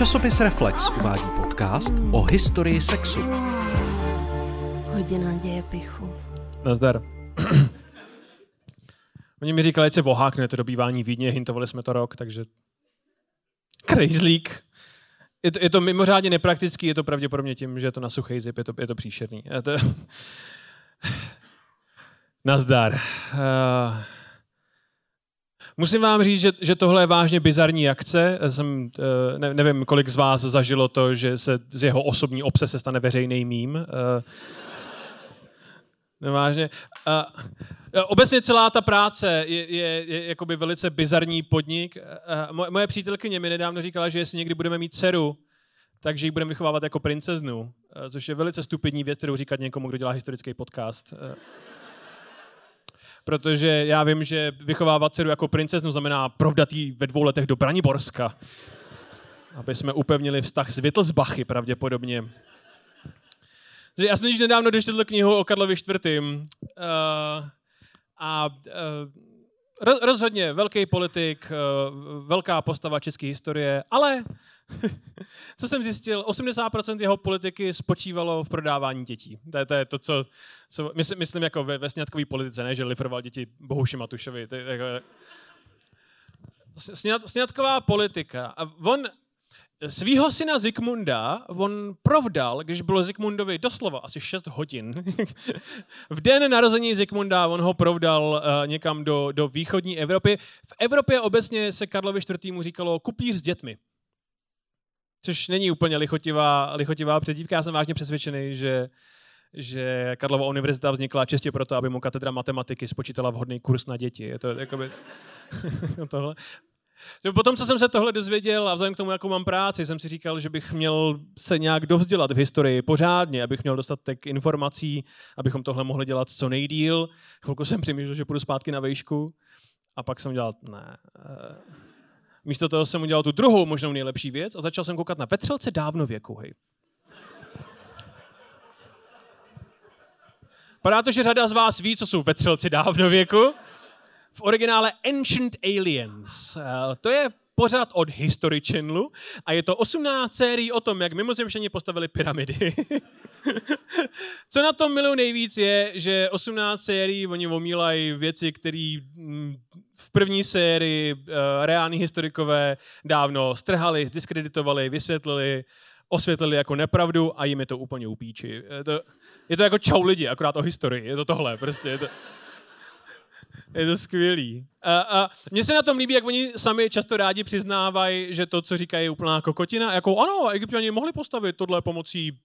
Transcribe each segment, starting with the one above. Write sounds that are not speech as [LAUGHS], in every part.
Časopis Reflex uvádí podcast o historii sexu. Hodina děje pichu. Nazdar. [CLEARS THROAT] Oni mi říkali, že se vohákne to dobývání Vídně, hintovali jsme to rok, takže Crazylík. Je to, je to mimořádně nepraktický, je to pravděpodobně tím, že je to na suchý zip, je to, je to příšerný. Je to... [LAUGHS] Nazdar. Uh... Musím vám říct, že, že tohle je vážně bizarní akce. Jsem, uh, ne, nevím, kolik z vás zažilo to, že se z jeho osobní obce se stane veřejný mím. Uh, Nevážně. Uh, obecně celá ta práce je, je, je jakoby velice bizarní podnik. Moje, moje přítelkyně mi nedávno říkala, že jestli někdy budeme mít dceru, takže ji budeme vychovávat jako princeznu, což je velice stupidní věc, kterou říkat někomu, kdo dělá historický podcast. Protože já vím, že vychovávat dceru jako princeznu znamená provdatý ve dvou letech do Braniborska, aby jsme upevnili vztah s Wittelsbachy pravděpodobně. Já jsem již nedávno dočetl knihu o Karlovi IV. Uh, a uh, rozhodně velký politik, uh, velká postava české historie, ale [LAUGHS] co jsem zjistil, 80% jeho politiky spočívalo v prodávání dětí. To je to, je to co, co myslím, myslím jako ve, ve sňatkové politice, ne, že lifroval děti Bohuši Matušovi. Jako, sňatková politika. A on svýho syna Zikmunda on provdal, když bylo Zikmundovi doslova asi 6 hodin. [LAUGHS] v den narození Zikmunda on ho provdal uh, někam do, do východní Evropy. V Evropě obecně se Karlovi IV. říkalo kupíř s dětmi. Což není úplně lichotivá, lichotivá předívka. Já jsem vážně přesvědčený, že, že Karlova univerzita vznikla čistě proto, aby mu katedra matematiky spočítala vhodný kurz na děti. Je to jakoby [LAUGHS] tohle. Potom, co jsem se tohle dozvěděl a vzhledem k tomu, jakou mám práci, jsem si říkal, že bych měl se nějak dovzdělat v historii pořádně, abych měl dostatek informací, abychom tohle mohli dělat co nejdíl. Chvilku jsem přemýšlel, že půjdu zpátky na vejšku a pak jsem dělal, ne. Eh, místo toho jsem udělal tu druhou možnou nejlepší věc a začal jsem koukat na vetřelce dávno věku, hej. Padá to, že řada z vás ví, co jsou vetřelci dávno věku v originále Ancient Aliens. Eh, to je pořád od History Channelu a je to 18 sérií o tom, jak mimozemštění postavili pyramidy. [LAUGHS] Co na tom miluji nejvíc je, že 18 sérií oni omílají věci, které mm, v první sérii uh, reální historikové dávno strhali, diskreditovali, vysvětlili, osvětlili jako nepravdu a jim je to úplně upíči. Je to, je to jako čau lidi, akorát o historii. Je to tohle, prostě. Je to... Je to skvělý. A, a mně se na tom líbí, jak oni sami často rádi přiznávají, že to, co říkají, je úplná kokotina. Jako ano, egyptiani mohli postavit tohle pomocí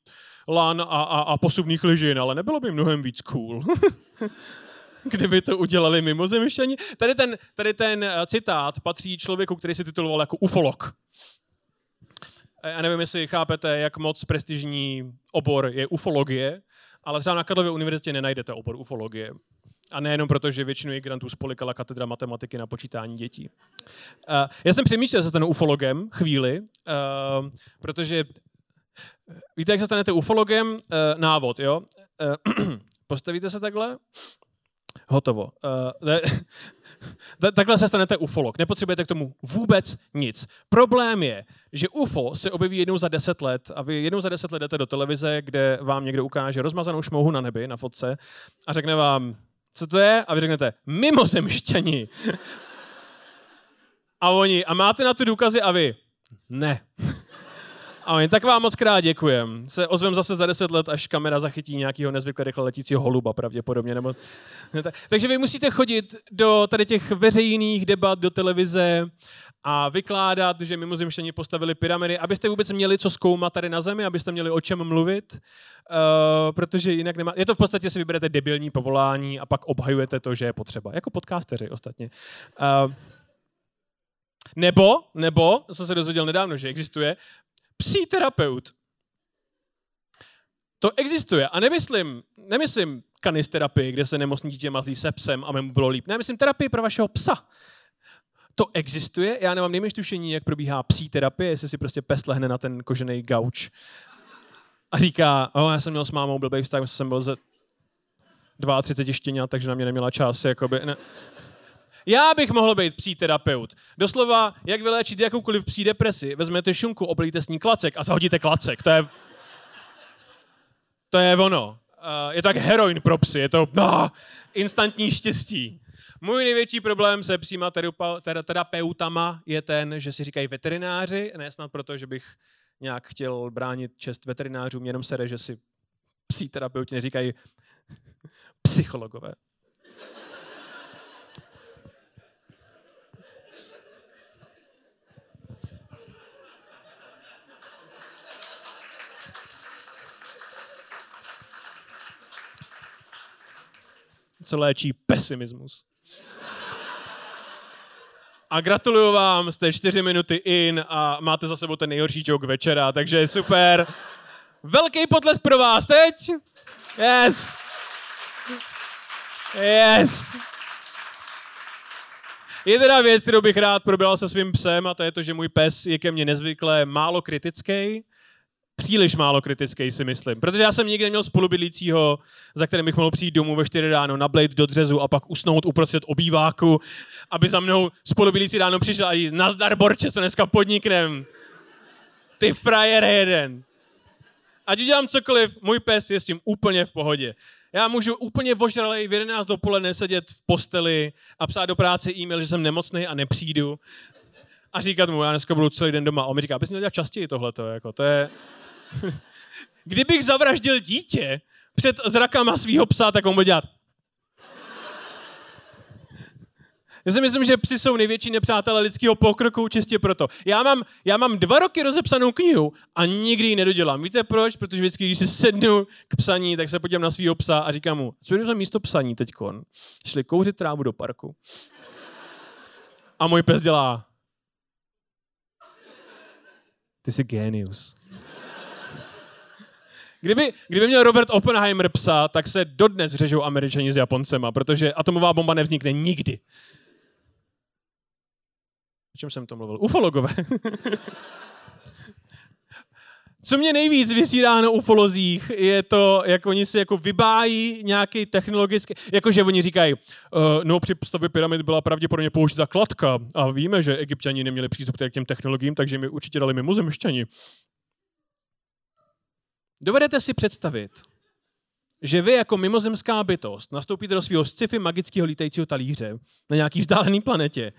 lan a, a, a posuvných lyžin, ale nebylo by mnohem víc cool. [LAUGHS] Kdyby to udělali mimozemšťani. Tady ten, tady ten eh, citát patří člověku, který se tituloval jako ufolog. Já nevím, jestli chápete, jak moc prestižní obor je ufologie, ale třeba na Karlově univerzitě nenajdete obor ufologie. A nejenom proto, že většinu migrantů spolikala katedra matematiky na počítání dětí. Uh, já jsem přemýšlel se stanu ufologem chvíli, uh, protože víte, jak se stanete ufologem? Uh, návod, jo? [CLEARS THROAT] Postavíte se takhle, hotovo. [LAUGHS] Takhle se stanete ufolog. Nepotřebujete k tomu vůbec nic. Problém je, že UFO se objeví jednou za deset let a vy jednou za deset let jdete do televize, kde vám někdo ukáže rozmazanou šmouhu na nebi, na fotce a řekne vám, co to je? A vy řeknete, mimozemšťani. a oni, a máte na to důkazy a vy, ne. A oni, tak vám moc krát děkujem. Se ozvem zase za deset let, až kamera zachytí nějakého nezvykle rychle letícího holuba pravděpodobně. Nebo... Takže vy musíte chodit do tady těch veřejných debat, do televize a vykládat, že mimozemštění postavili pyramidy, abyste vůbec měli co zkoumat tady na Zemi, abyste měli o čem mluvit, uh, protože jinak nemá... Je to v podstatě, si vyberete debilní povolání a pak obhajujete to, že je potřeba. Jako podcasteři ostatně. Uh, nebo, nebo, jsem se dozvěděl nedávno, že existuje psí terapeut. To existuje. A nemyslím, nemyslím kanisterapii, kde se nemocní dítě mazlí se psem, aby mu bylo líp. Ne, myslím terapii pro vašeho psa. To existuje, já nemám nejmenší tušení, jak probíhá psí terapie, jestli si prostě pes lehne na ten kožený gauč a říká, oh, já jsem měl s mámou blbý vztah, jsem byl ze 32 štěňat, takže na mě neměla čas. Jakoby, ne. Já bych mohl být psí terapeut. Doslova, jak vyléčit jakoukoliv psí depresi. Vezmete šunku, oblíte s ní klacek a zahodíte klacek. To je... To je ono. Uh, je tak heroin pro psy. Je to no, instantní štěstí. Můj největší problém se psíma terapeutama je ten, že si říkají veterináři, ne snad proto, že bych nějak chtěl bránit čest veterinářům, jenom sere, že si psí terapeuti neříkají [LAUGHS] psychologové. co léčí pesimismus. A gratuluju vám, jste čtyři minuty in a máte za sebou ten nejhorší joke večera, takže super. Velký potlesk pro vás teď. Yes. Yes. Je teda věc, kterou bych rád probral se svým psem a to je to, že můj pes je ke mně nezvykle málo kritický příliš málo kritický, si myslím. Protože já jsem nikdy neměl spolubydlícího, za kterým bych mohl přijít domů ve 4 ráno, nablejt do dřezu a pak usnout uprostřed obýváku, aby za mnou spolubydlící ráno přišel a jí, nazdar borče, co dneska podniknem. Ty frajere jeden. Ať udělám cokoliv, můj pes je s tím úplně v pohodě. Já můžu úplně vožralej v 11 dopoledne sedět v posteli a psát do práce e-mail, že jsem nemocný a nepřijdu. A říkat mu, já dneska budu celý den doma. A on mi říká, abys měl dělat častěji tohleto. Jako, to je, [LAUGHS] Kdybych zavraždil dítě před zrakama svého psa, tak on bude dělat. Já si myslím, že psi jsou největší nepřátelé lidského pokroku čistě proto. Já mám, já mám dva roky rozepsanou knihu a nikdy ji nedodělám. Víte proč? Protože vždycky, když si sednu k psaní, tak se podívám na svého psa a říkám mu, co za místo psaní teďkon? Šli kouřit trávu do parku. A můj pes dělá. Ty jsi genius. Kdyby, kdyby měl Robert Oppenheimer psa, tak se dodnes řežou američani s Japoncema, protože atomová bomba nevznikne nikdy. O čem jsem to mluvil? Ufologové. [LAUGHS] Co mě nejvíc vysírá na ufolozích, je to, jak oni si jako vybájí nějaký technologický, jakože oni říkají, uh, no při stavbě pyramid byla pravděpodobně použita kladka a víme, že egyptiani neměli přístup k těm technologiím, takže mi určitě dali mimozemšťani. Dovedete si představit, že vy jako mimozemská bytost nastoupíte do svého sci-fi magického lítajícího talíře na nějaký vzdálený planetě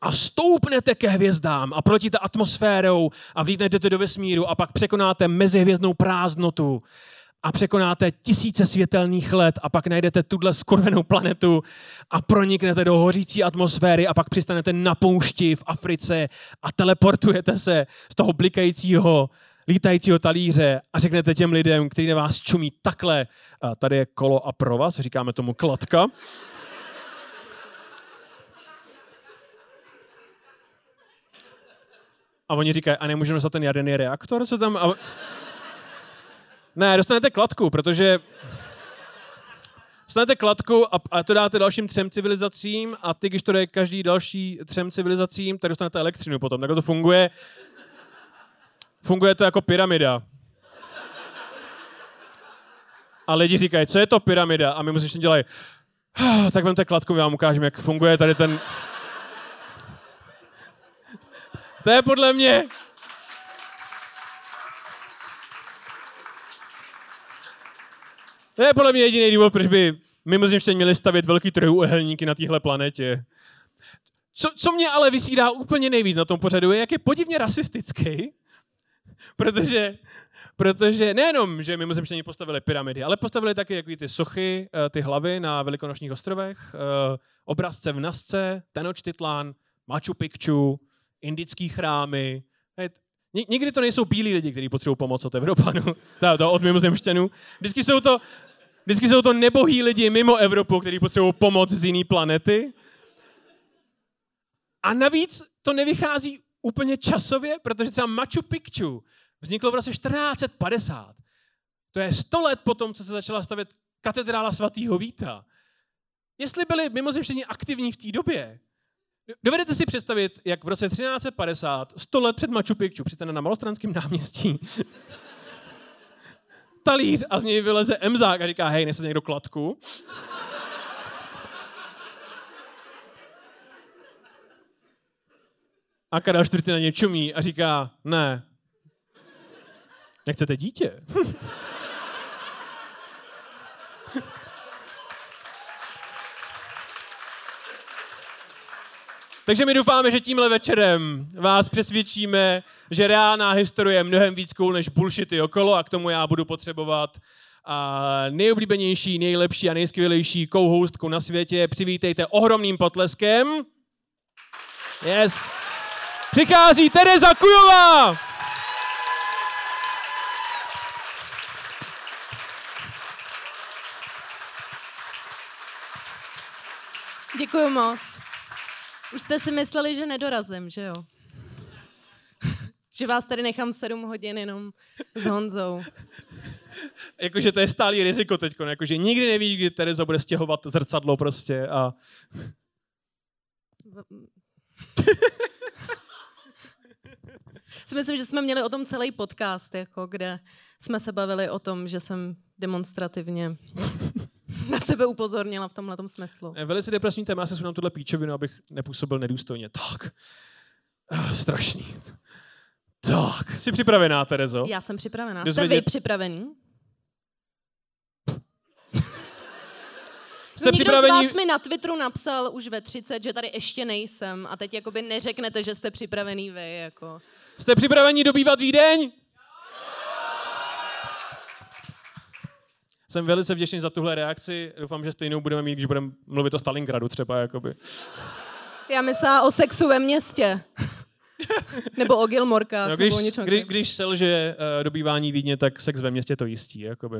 a stoupnete ke hvězdám a protíte atmosférou a vlítnete do vesmíru a pak překonáte mezihvězdnou prázdnotu a překonáte tisíce světelných let a pak najdete tuhle skurvenou planetu a proniknete do hořící atmosféry a pak přistanete na poušti v Africe a teleportujete se z toho blikajícího lítajícího talíře a řeknete těm lidem, kteří na vás čumí takhle, a tady je kolo a provaz, říkáme tomu kladka. A oni říkají, a nemůžeme za ten jaderný reaktor, co tam... A... [LAUGHS] Ne, dostanete kladku, protože dostanete kladku a, a to dáte dalším třem civilizacím a ty, když to jde každý další třem civilizacím, tak dostanete elektřinu potom. Tak to funguje. Funguje to jako pyramida. A lidi říkají, co je to pyramida? A my musíme dělat, oh, tak vemte kladku, já vám ukážeme, jak funguje tady ten... To je podle mě... To je podle mě jediný důvod, proč by mimozemštění měli stavět velký trojuhelníky na téhle planetě. Co, co mě ale vysídá úplně nejvíc na tom pořadu, je, jak je podivně rasistický protože, protože nejenom, že mimozemštění postavili pyramidy, ale postavili taky jaký ty sochy, eh, ty hlavy na velikonočních ostrovech, eh, obrazce v Nasce, Tenochtitlán, Machu Picchu, indický chrámy. Nikdy to nejsou bílí lidi, kteří potřebují pomoc od Evropanů, [LAUGHS] to od mimozemštěnů. Vždycky jsou to, vždycky jsou to nebohý lidi mimo Evropu, kteří potřebují pomoc z jiné planety. A navíc to nevychází úplně časově, protože třeba Machu Picchu vzniklo v roce 1450. To je 100 let potom, co se začala stavět katedrála svatého Víta. Jestli byli mimozemštění aktivní v té době, dovedete si představit, jak v roce 1350, 100 let před Machu Picchu, při na Malostranském náměstí, [LAUGHS] talíř a z něj vyleze emzák a říká, hej, nese někdo kladku. A Karel IV. na ně čumí a říká, ne, nechcete dítě? [LAUGHS] Takže my doufáme, že tímhle večerem vás přesvědčíme, že reálná historie je mnohem víc cool než bullshity okolo a k tomu já budu potřebovat a nejoblíbenější, nejlepší a nejskvělejší co na světě. Přivítejte ohromným potleskem. Yes. Přichází Tereza Kujová! Děkuji moc. Už jste si mysleli, že nedorazím, že jo? [LAUGHS] že vás tady nechám sedm hodin jenom s Honzou. Jakože to je stálý riziko teď, jakože nikdy nevíš, kdy Tereza bude stěhovat zrcadlo prostě a... si myslím, že jsme měli o tom celý podcast, jako, kde jsme se bavili o tom, že jsem demonstrativně [LAUGHS] na sebe upozornila v tomhle smyslu. Velice depresní téma, já se na tuhle píčovinu, abych nepůsobil nedůstojně. Tak, uh, strašný. Tak, jsi připravená, Terezo? Já jsem připravená. Jste vy připravený? [LAUGHS] Jste no, připravení... z vás mi na Twitteru napsal už ve 30, že tady ještě nejsem a teď jakoby neřeknete, že jste připravený vy. Jako. Jste připraveni dobývat Vídeň? Jsem velice vděčný za tuhle reakci. Doufám, že stejnou budeme mít, když budeme mluvit o Stalingradu třeba. Jakoby. Já myslela o sexu ve městě. nebo o Gilmorkách. No, když, nebo kdy, když selže uh, dobývání Vídně, tak sex ve městě to jistí. Jakoby.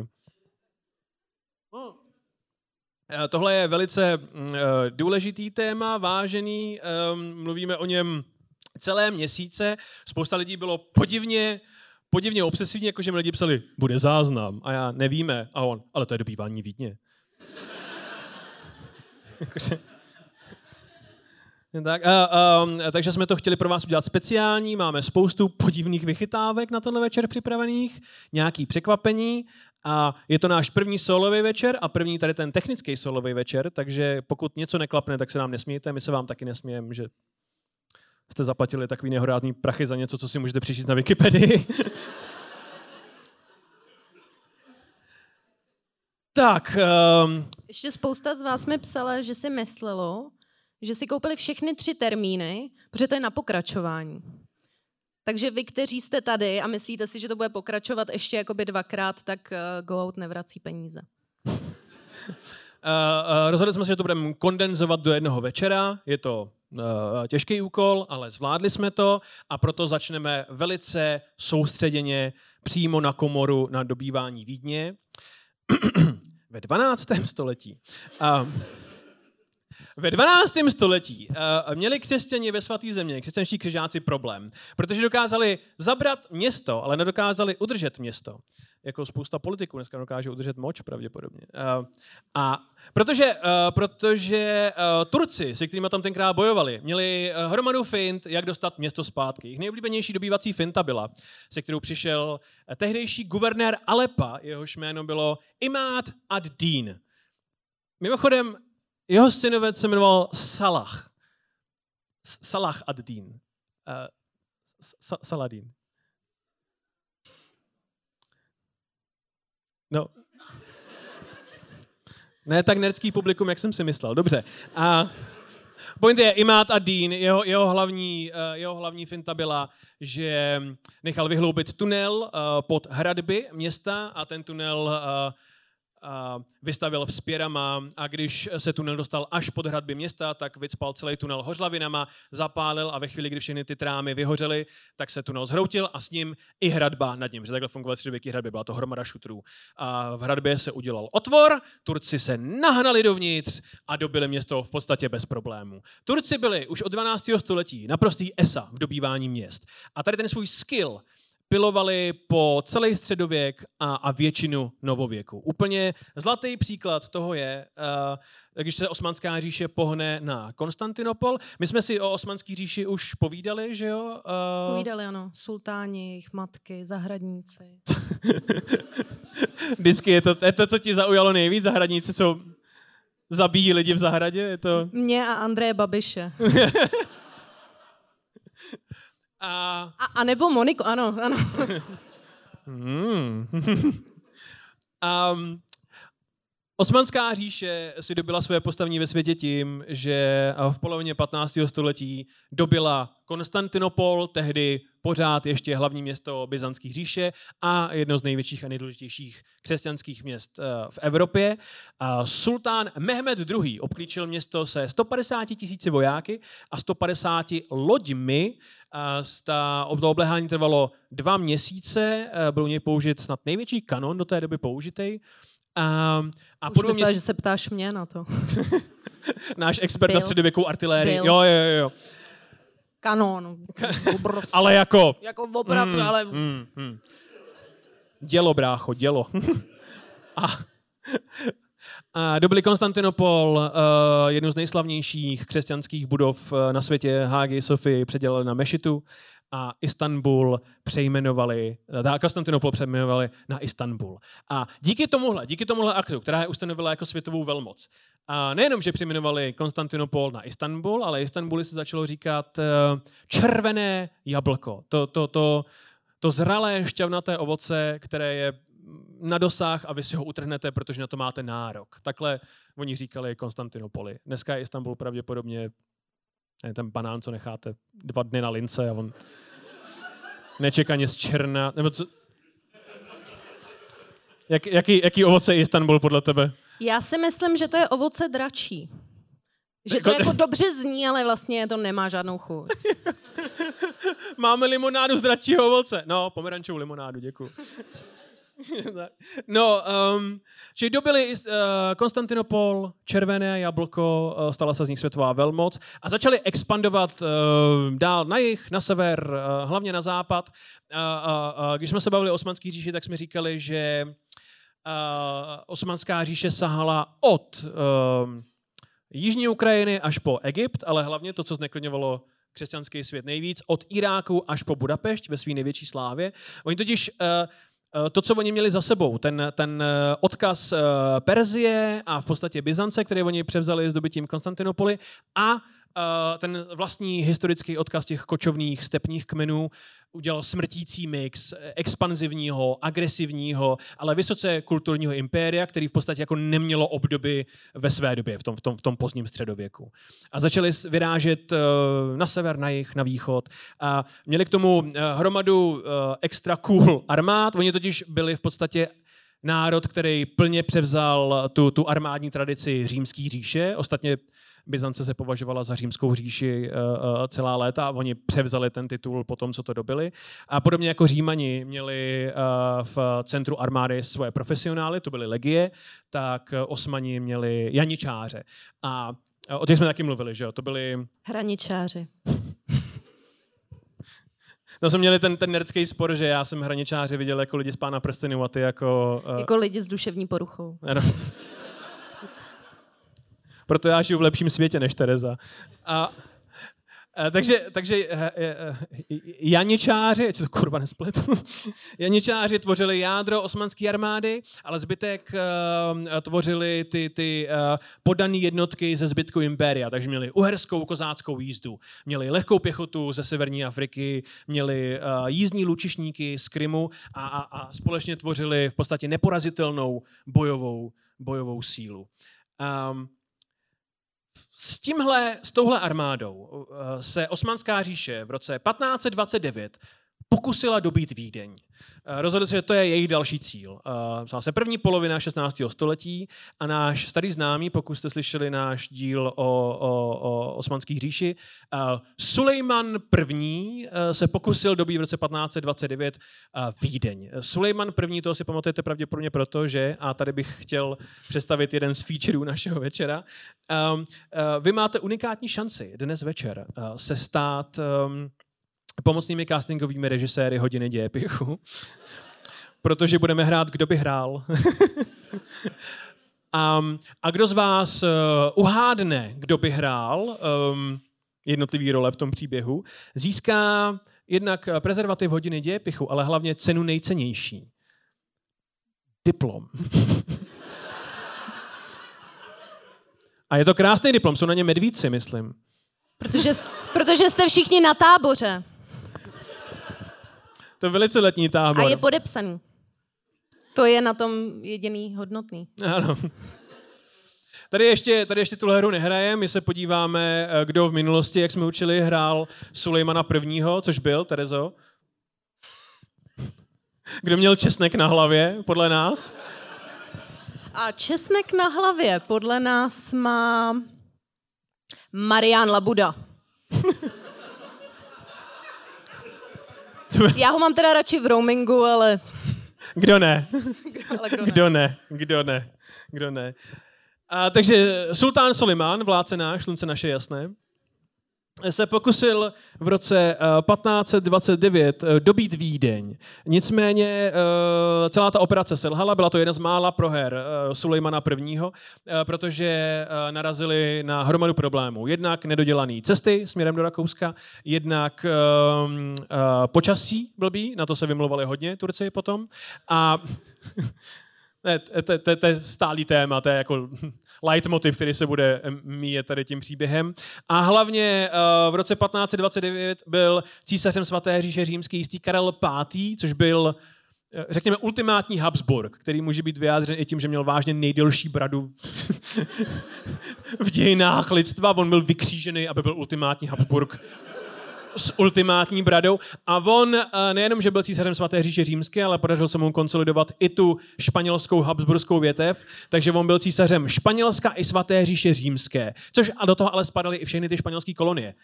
No. Uh, tohle je velice uh, důležitý téma, vážený. Um, mluvíme o něm celé měsíce. Spousta lidí bylo podivně podivně obsesivní, jakože mi lidi psali, bude záznam a já nevíme. A on, ale to je dobývání Vídně. [LAUGHS] tak, a, um, takže jsme to chtěli pro vás udělat speciální, máme spoustu podivných vychytávek na tenhle večer připravených, nějaký překvapení a je to náš první solový večer a první tady ten technický solový večer, takže pokud něco neklapne, tak se nám nesmějte, my se vám taky nesmějeme, že jste zaplatili takový nehorázný prachy za něco, co si můžete přečíst na Wikipedii. [LAUGHS] tak. Um... Ještě spousta z vás mi psala, že si myslelo, že si koupili všechny tři termíny, protože to je na pokračování. Takže vy, kteří jste tady a myslíte si, že to bude pokračovat ještě jakoby dvakrát, tak uh, Go Out nevrací peníze. [LAUGHS] Uh, uh, rozhodli jsme se, že to budeme kondenzovat do jednoho večera. Je to uh, těžký úkol, ale zvládli jsme to a proto začneme velice soustředěně přímo na komoru na dobývání Vídně [CLEARS THROAT] ve 12. století. Uh, ve 12. století měli křesťani ve svatý země, křesťanští křižáci problém, protože dokázali zabrat město, ale nedokázali udržet město. Jako spousta politiků dneska dokáže udržet moč pravděpodobně. Uh, a protože, uh, protože uh, Turci, se kterými tam tenkrát bojovali, měli hromadu fint, jak dostat město zpátky. Jejich nejoblíbenější dobývací finta byla, se kterou přišel tehdejší guvernér Alepa, jehož jméno bylo Imad ad-Din. Mimochodem, jeho synovec se jmenoval Salah. Salah ad-Din. Saladin. No. Ne tak nerdský publikum, jak jsem si myslel. Dobře. A point je, Imát a Dean, jeho, jeho, hlavní, uh, jeho hlavní finta byla, že nechal vyhloubit tunel uh, pod hradby města a ten tunel uh, vystavil vzpěrama a když se tunel dostal až pod hradby města, tak vycpal celý tunel hořlavinama, zapálil a ve chvíli, kdy všechny ty trámy vyhořely, tak se tunel zhroutil a s ním i hradba nad ním. Že takhle fungovaly středověké hradby, byla to hromada šutrů. A v hradbě se udělal otvor, Turci se nahnali dovnitř a dobili město v podstatě bez problémů. Turci byli už od 12. století naprostý esa v dobývání měst. A tady ten svůj skill pilovali po celý středověk a, a většinu novověku. Úplně zlatý příklad toho je, uh, když se Osmanská říše pohne na Konstantinopol. My jsme si o Osmanské říši už povídali, že jo? Uh... Povídali, ano. Sultáni, jejich matky, zahradníci. [LAUGHS] Vždycky je to, je to, co ti zaujalo nejvíc, zahradníci, co zabíjí lidi v zahradě? Je to... Mě a Andreje Babiše. [LAUGHS] A, A, a nebo Moniko, ano, ano. [LAUGHS] Hmm. [LAUGHS] um, Osmanská říše si dobila své postavení ve světě tím, že v polovině 15. století dobila Konstantinopol, tehdy pořád ještě hlavní město Byzantských říše a jedno z největších a nejdůležitějších křesťanských měst eh, v Evropě. Sultán Mehmed II. obklíčil město se 150 tisíci vojáky a 150 loďmi. Ta, to obléhání trvalo dva měsíce, eh, byl u něj použit snad největší kanon do té doby použitý. A, a Už po dvou myslela, že se ptáš mě na to. [LAUGHS] náš expert na Byl. středověkou artilérii. Byl. Jo, jo, jo. Kanon. [LAUGHS] Obrovský. Ale jako... Jako opravdu, Mm, ale... mm, mm. Dělo, brácho, dělo. [LAUGHS] a, a dobili Konstantinopol, uh, jednu z nejslavnějších křesťanských budov uh, na světě, Hágy Sofii, předělali na mešitu a Istanbul přejmenovali, teda Konstantinopol přejmenovali na Istanbul. A díky tomuhle, díky tomuhle aktu, která je ustanovila jako světovou velmoc, a nejenom, že přejmenovali Konstantinopol na Istanbul, ale Istanbuli se začalo říkat uh, červené jablko. To, to, to, to zralé šťavnaté ovoce, které je na dosah a vy si ho utrhnete, protože na to máte nárok. Takhle oni říkali Konstantinopoli. Dneska je Istanbul pravděpodobně ten banán, co necháte dva dny na lince a on nečekaně z černa, nebo co? Jak, jaký, jaký ovoce je Istanbul podle tebe? Já si myslím, že to je ovoce dračí. Že to Jako- jako dobře zní, ale vlastně to nemá žádnou chuť. [LAUGHS] Máme limonádu z dračího ovoce. No, pomerančovou limonádu, děkuji. No, um, čili dobili uh, Konstantinopol, červené jablko, uh, stala se z nich světová velmoc a začali expandovat uh, dál na jih, na sever, uh, hlavně na západ. Uh, uh, uh, když jsme se bavili o Osmanské říši, tak jsme říkali, že uh, Osmanská říše sahala od uh, jižní Ukrajiny až po Egypt, ale hlavně to, co zneklidňovalo křesťanský svět nejvíc, od Iráku až po Budapešť ve své největší slávě. Oni totiž uh, to, co oni měli za sebou, ten, ten uh, odkaz uh, Perzie a v podstatě Byzance, který oni převzali s dobytím Konstantinopoli a ten vlastní historický odkaz těch kočovných stepních kmenů udělal smrtící mix eh, expanzivního, agresivního, ale vysoce kulturního impéria, který v podstatě jako nemělo obdoby ve své době, v tom, v tom, v tom pozdním středověku. A začali vyrážet eh, na sever, na jih, na východ a měli k tomu eh, hromadu eh, extra cool armád. Oni totiž byli v podstatě národ, který plně převzal tu, tu armádní tradici římské říše. Ostatně Byzance se považovala za římskou říši uh, uh, celá léta a oni převzali ten titul po tom, co to dobili. A podobně jako Římani měli uh, v centru armády svoje profesionály, to byly legie, tak Osmani měli janičáře. A o těch jsme taky mluvili, že jo? To byli Hraničáři. [LAUGHS] Tam jsme měli ten, ten nerdský spor, že já jsem hraničáře viděl jako lidi z pána prstenů a ty jako... Uh, Jako lidi s duševní poruchou. ano. Proto já žiju v lepším světě než Tereza. A, takže, takže eh, eh, janičáři, ať to kurva nespletu, [LAUGHS] janičáři tvořili jádro osmanské armády, ale zbytek tvořili ty, ty podané jednotky ze zbytku impéria, takže měli uherskou kozáckou jízdu, měli lehkou pěchotu ze severní Afriky, měli jízdní lučišníky z Krymu a, a, a společně tvořili v podstatě neporazitelnou bojovou, bojovou sílu. Um, s tímhle, s touhle armádou eh, se Osmanská říše v roce 1529 pokusila dobít Vídeň. Eh, Rozhodl se, že to je její další cíl. Eh, Psala se první polovina 16. století a náš starý známý, pokud jste slyšeli náš díl o, o, o osmanských říši, eh, Sulejman I. eh, se pokusil dobít v roce 1529 eh, Vídeň. Sulejman I. to si pamatujete pravděpodobně proto, že, a tady bych chtěl představit jeden z featureů našeho večera, vy máte unikátní šanci dnes večer se stát um, pomocnými castingovými režiséry hodiny dějepichu, protože budeme hrát Kdo by hrál. [LAUGHS] um, a kdo z vás uh, uhádne, kdo by hrál um, jednotlivý role v tom příběhu, získá jednak eh, prezervativ hodiny dějepichu, ale hlavně cenu nejcennější. Diplom. [LAUGHS] A je to krásný diplom, jsou na něm medvíci, myslím. Protože, protože jste všichni na táboře. To je velice letní tábor. A je podepsaný. To je na tom jediný hodnotný. Ano. Tady ještě, tady ještě tuhle hru nehraje, my se podíváme, eh, kdo v minulosti, jak jsme učili, hrál Sulejmana prvního, což byl, Terezo. Kdo měl česnek na hlavě, podle nás? A česnek na hlavě podle nás má Marian Labuda. [LAUGHS] Já ho mám teda radši v roamingu, ale... Kdo ne? ale kdo ne? Kdo ne? Kdo ne? Kdo ne? A, takže Sultán Soliman, vládce náš, slunce naše jasné, se pokusil v roce 1529 eh, dobít Vídeň. Nicméně eh, celá ta operace selhala, byla to jedna z mála proher eh, Sulejmana I., protože narazili na hromadu problémů. Jednak nedodělané cesty směrem do Rakouska, jednak počasí blbý, na to se vymlouvali hodně Turci potom. A [LAUGHS] Ne, to, to, to je stálý téma, to je jako [LAUGHS] leitmotiv, který se bude míjet tady tím příběhem. A hlavně uh, v roce 1529 byl císařem svaté říše římské jistý Karel V., což byl eh, řekněme, ultimátní Habsburg, který může být vyjádřen i tím, že měl vážně nejdelší bradu v [LAUGHS] dějinách lidstva. On byl vykřížený, aby byl ultimátní Habsburg s ultimátní bradou. A on eh, nejenom, že byl císařem svaté říše římské, ale podařilo se mu konsolidovat i tu španělskou habsburskou větev, takže on byl císařem Španělska i svaté říše římské, což a do toho ale spadaly i všechny ty španělské kolonie.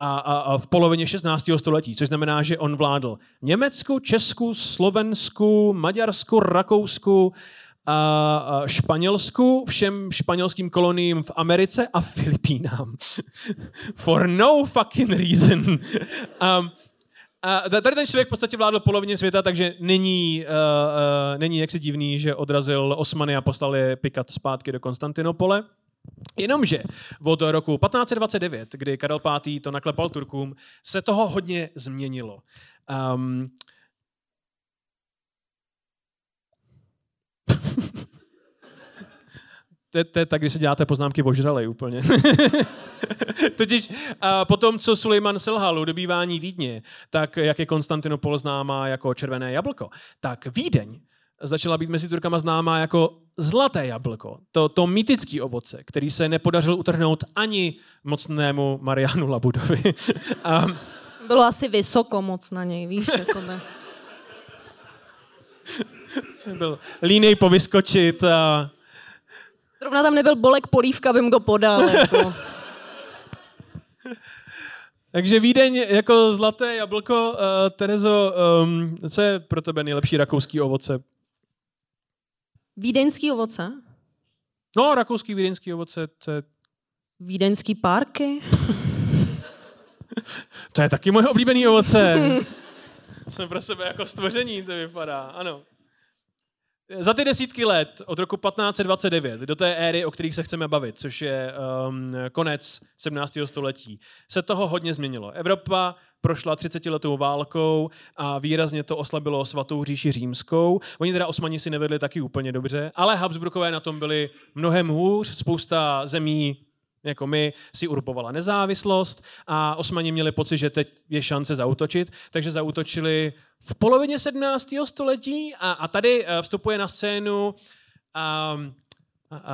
A, a, a v polovině 16. století, což znamená, že on vládl Německu, Česku, Slovensku, Maďarsku, Rakousku, a Španělsku, všem španělským koloniím v Americe a Filipínám. [LAUGHS] For no fucking reason. [LAUGHS] Um, a tady ten člověk v podstatě vládl polovině světa, takže není, uh, uh, není jaksi divný, že odrazil Osmany a poslal je pikat zpátky do Konstantinopole. Jenomže od roku 1529, kdy Karel V. to naklepal Turkům, se toho hodně změnilo. Um, to je tak, když se děláte poznámky ožralej úplně. [LAUGHS] Totiž a potom, co Sulejman selhal u dobývání Vídně, tak jak je Konstantinopol známá jako červené jablko, tak Vídeň začala být mezi Turkama známá jako zlaté jablko. To, to mýtický ovoce, který se nepodařil utrhnout ani mocnému Marianu Labudovi. [LAUGHS] a, Bylo asi vysoko moc na něj, víš, [LAUGHS] jakoby. byl línej povyskočit a Zrovna tam nebyl Bolek Polívka, aby mu to podal. [LAUGHS] Jako. Takže Vídeň jako zlaté jablko. Uh, Terezo, um, co je pro tebe nejlepší rakouský ovoce? Vídeňský ovoce? No, rakouský vídeňský ovoce, to je... Vídeňský párky? [LAUGHS] to je taky moje oblíbený ovoce. [LAUGHS] Jsem pro sebe jako stvoření, to vypadá, ano. Za ty desítky let, od roku 1529 do té éry, o kterých se chceme bavit, což je um, konec 17. století, se toho hodně změnilo. Evropa prošla 30 letou válkou a výrazně to oslabilo svatou říši římskou. Oni teda osmani si nevedli taky úplně dobře, ale Habsburkové na tom byli mnohem hůř. Spousta zemí jako my, si urbovala nezávislost a osmani měli pocit, že teď je šance zautočit, takže zautočili v polovině 17. století a, a tady eh, vstupuje na scénu um,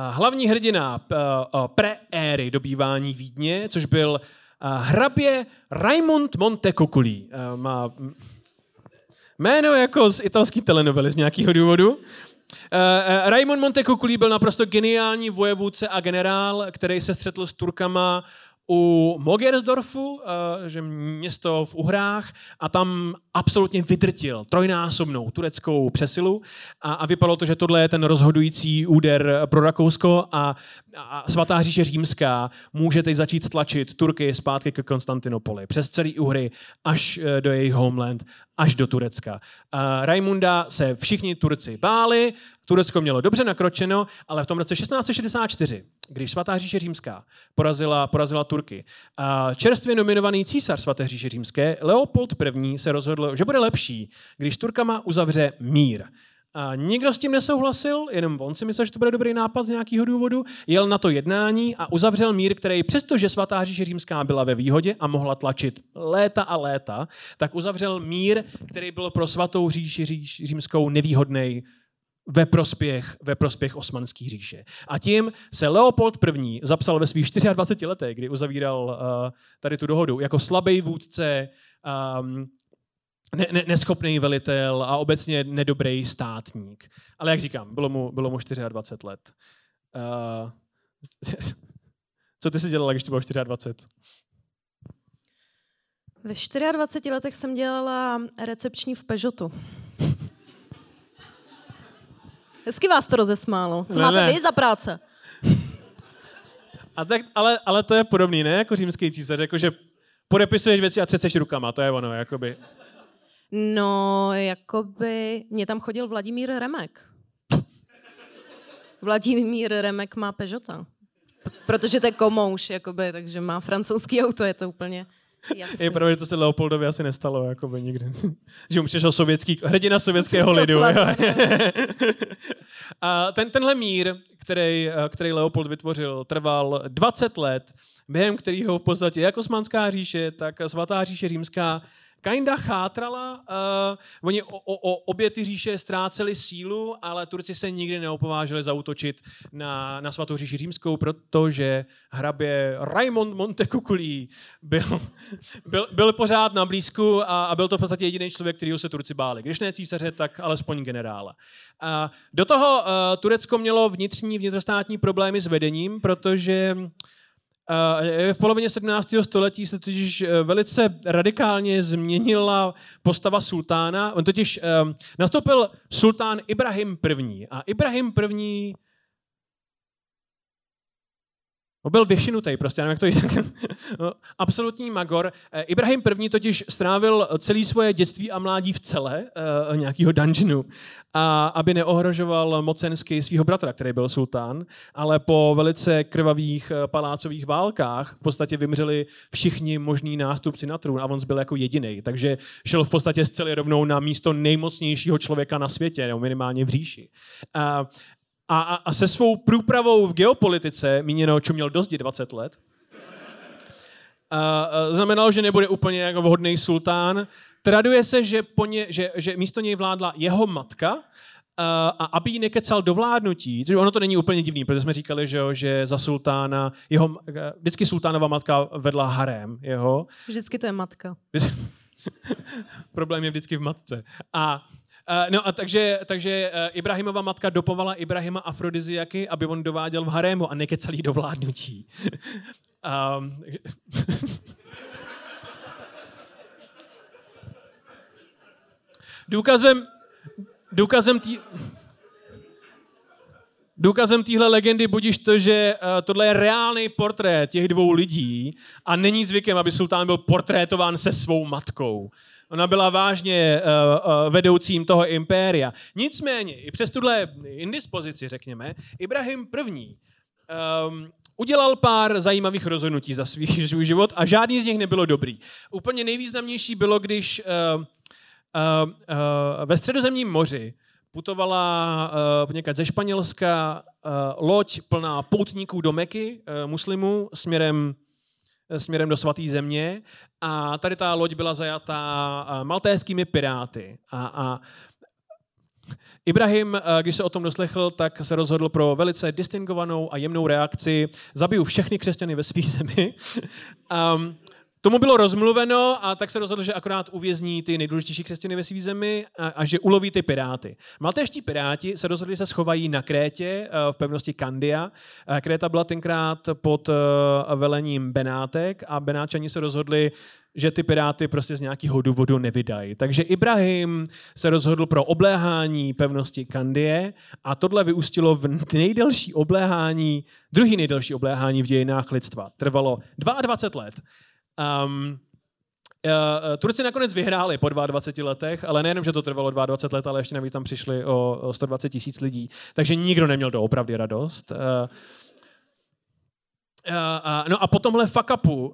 hlavní hrdina uh, pre-éry dobývání Vídně, což byl uh, hrabě Raimund Montecuccoli. Uh, má jméno jako z italské telenovely z nějakého důvodu. Uh, Raimund Montecuccoli byl naprosto geniální vojevůdce a generál, který se střetl s Turkama u Mogersdorfu, eh, že město v Uhrách, a tam absolutně vydrtil trojnásobnou tureckou přesilu a, a vypadalo to, že tohle je ten rozhodující úder pro Rakousko a, a svatá říše římská může teď začít tlačit Turky zpátky ke Konstantinopoli přes celý Uhry až eh, do jejich homeland, až do Turecka. A Raimunda se všichni Turci báli, Turecko mělo dobře nakročeno, ale v tom roce 1664, když svatá říše římská porazila, porazila Turky, a čerstvě nominovaný císař svaté říše římské, Leopold I. se rozhodl, že bude lepší, když Turkama uzavře mír. A nikdo s tím nesouhlasil, jenom on si myslel, že to bude dobrý nápad z nějakého důvodu. Jel na to jednání a uzavřel mír, který přestože svatá říše římská byla ve výhodě a mohla tlačit léta a léta, tak uzavřel mír, který byl pro svatou říši říš, římskou nevýhodný ve prospěch, ve prospěch osmanské říše. A tím se Leopold I. zapsal ve svých 24 letech, kdy uzavíral uh, tady tu dohodu, jako slabý vůdce, um, ne, ne, neschopný velitel a obecně nedobrý státník. Ale jak říkám, bylo mu, bylo mu 24 let. Uh, [LAUGHS] co ty jsi dělala, když to bylo 24? Ve 24 letech jsem dělala recepční v Peugeotu. Hezky vás to rozesmálo. Co Ne, máte ne. vy za práce? A tak, ale, ale to je podobný, ne? Jako římský císař, jakože podepisuješ věci a třeceš rukama, to je ono, jakoby. No, jakoby... Mě tam chodil Vladimír Remek. Vladimír Remek má Peugeota. Protože to je komouš, jakoby, takže má francouzský auto, je to úplně jasný. Je pravda, že to se Leopoldovi asi nestalo, jakoby nikdy. [LAUGHS] že mu přišel sovětský, hrdina sovětského lidu. [LAUGHS] a ten, tenhle mír, který, který Leopold vytvořil, trval 20 let, během kterého v podstatě jak Osmanská říše, tak svatá říše římská kinda chátrala. Uh, oni o, o, obě ty říše ztráceli sílu, ale Turci se nikdy neopovážili zautočit na, na svatou říši římskou, protože hrabě Raimond Montecuculí byl, byl, byl pořád na blízku a, a byl to v podstatě jediný člověk, kterýho se Turci báli. Když ne císaře, tak alespoň generála. A do toho uh, Turecko mělo vnitřní vnitrostátní problémy s vedením, protože Uh, v polovině 17. století se totiž uh, velice radikálně změnila postava sultána. On totiž uh, nastoupil sultán Ibrahim I. A Ibrahim I. On byl vyšinutý, prostě, nevím, jak to je. [LAUGHS] No, Absolutní magor. Eh, Ibrahim I. totiž strávil celé svoje dětství a mládí v celé uh, nějakého dungeonu, a aby neohrožoval mocensky svého bratra, který byl sultán, ale po velice krvavých eh, palácových válkách v podstatě vymřeli všichni možní nástupci na trůn a on byl jako jediný. Takže šel v podstatě z celé rovnou na místo nejmocnějšího člověka na světě, nebo minimálně v říši. A, a- a se svou průpravou v geopolitice, míněno, čo měl dost 20 let, a, a znamenalo, že nebude úplně jako vhodný sultán. Traduje se, že, po ně, že, že místo něj vládla jeho matka, a, a aby ji nekecal do vládnutí, což ono to není úplně divný, protože jsme říkali, že, jo, že za sultána, jeho, vždycky sultánova matka vedla harém jeho, Vždycky to je matka. [LAUGHS] Problém je vždycky v matce. A no a takže, takže uh, Ibrahimova matka dopovala Ibrahima afrodiziaky, aby on dováděl v harému a nekecal jí do vládnutí. um, [LAUGHS] [LAUGHS] důkazem, důkazem tý... Důkazem téhle legendy budíš to, že uh, tohle je reálný portrét těch dvou lidí a není zvykem, aby sultán byl portrétován se svou matkou. Ona byla vážně uh, uh, vedoucím toho impéria. Nicméně, i přes tuhle indispozici, řekněme, Ibrahim I. Um, udělal pár zajímavých rozhodnutí za svý, [LAUGHS] svůj život a žádný z nich nebylo dobrý. Úplně nejvýznamnější bylo, když uh, uh, uh, ve středozemním moři putovala uh, někde ze Španělska uh, loď plná poutníků do Meky, uh, muslimů, směrem směrem do svaté země a tady ta loď byla zajatá eh, maltéskými piráty. A, a Ibrahim, eh, když se o tom doslechl, tak se rozhodl pro velice distingovanou a jemnou reakci. Zabiju všechny křesťany ve své [LAUGHS] zemi. um, tomu bylo rozmluveno a tak se rozhodl, že akorát uvězní ty nejdůležitější křesťany ve své zemi a, a že uloví ty piráty. Maltéští piráti se rozhodli, že se schovají na Krétě eh, v pevnosti Kandia. Eh, Kréta byla tenkrát pod eh, velením Benátek a Benáčani se rozhodli, že ty piráty prostě z nějakého důvodu nevydají. Takže Ibrahim se rozhodl pro obléhání pevnosti Kandie a tohle vyústilo v nejdelší obléhání, druhý nejdelší obléhání v dějinách lidstva. Trvalo 22 let. Um, Uh, Turci nakonec vyhráli po 22 letech, ale nejenom, že to trvalo 22 let, ale ještě navíc tam přišli o, o 120 tisíc lidí, takže nikdo neměl doopravdy radost. Uh, Uh, uh, no a po tomhle fuck upu uh, uh,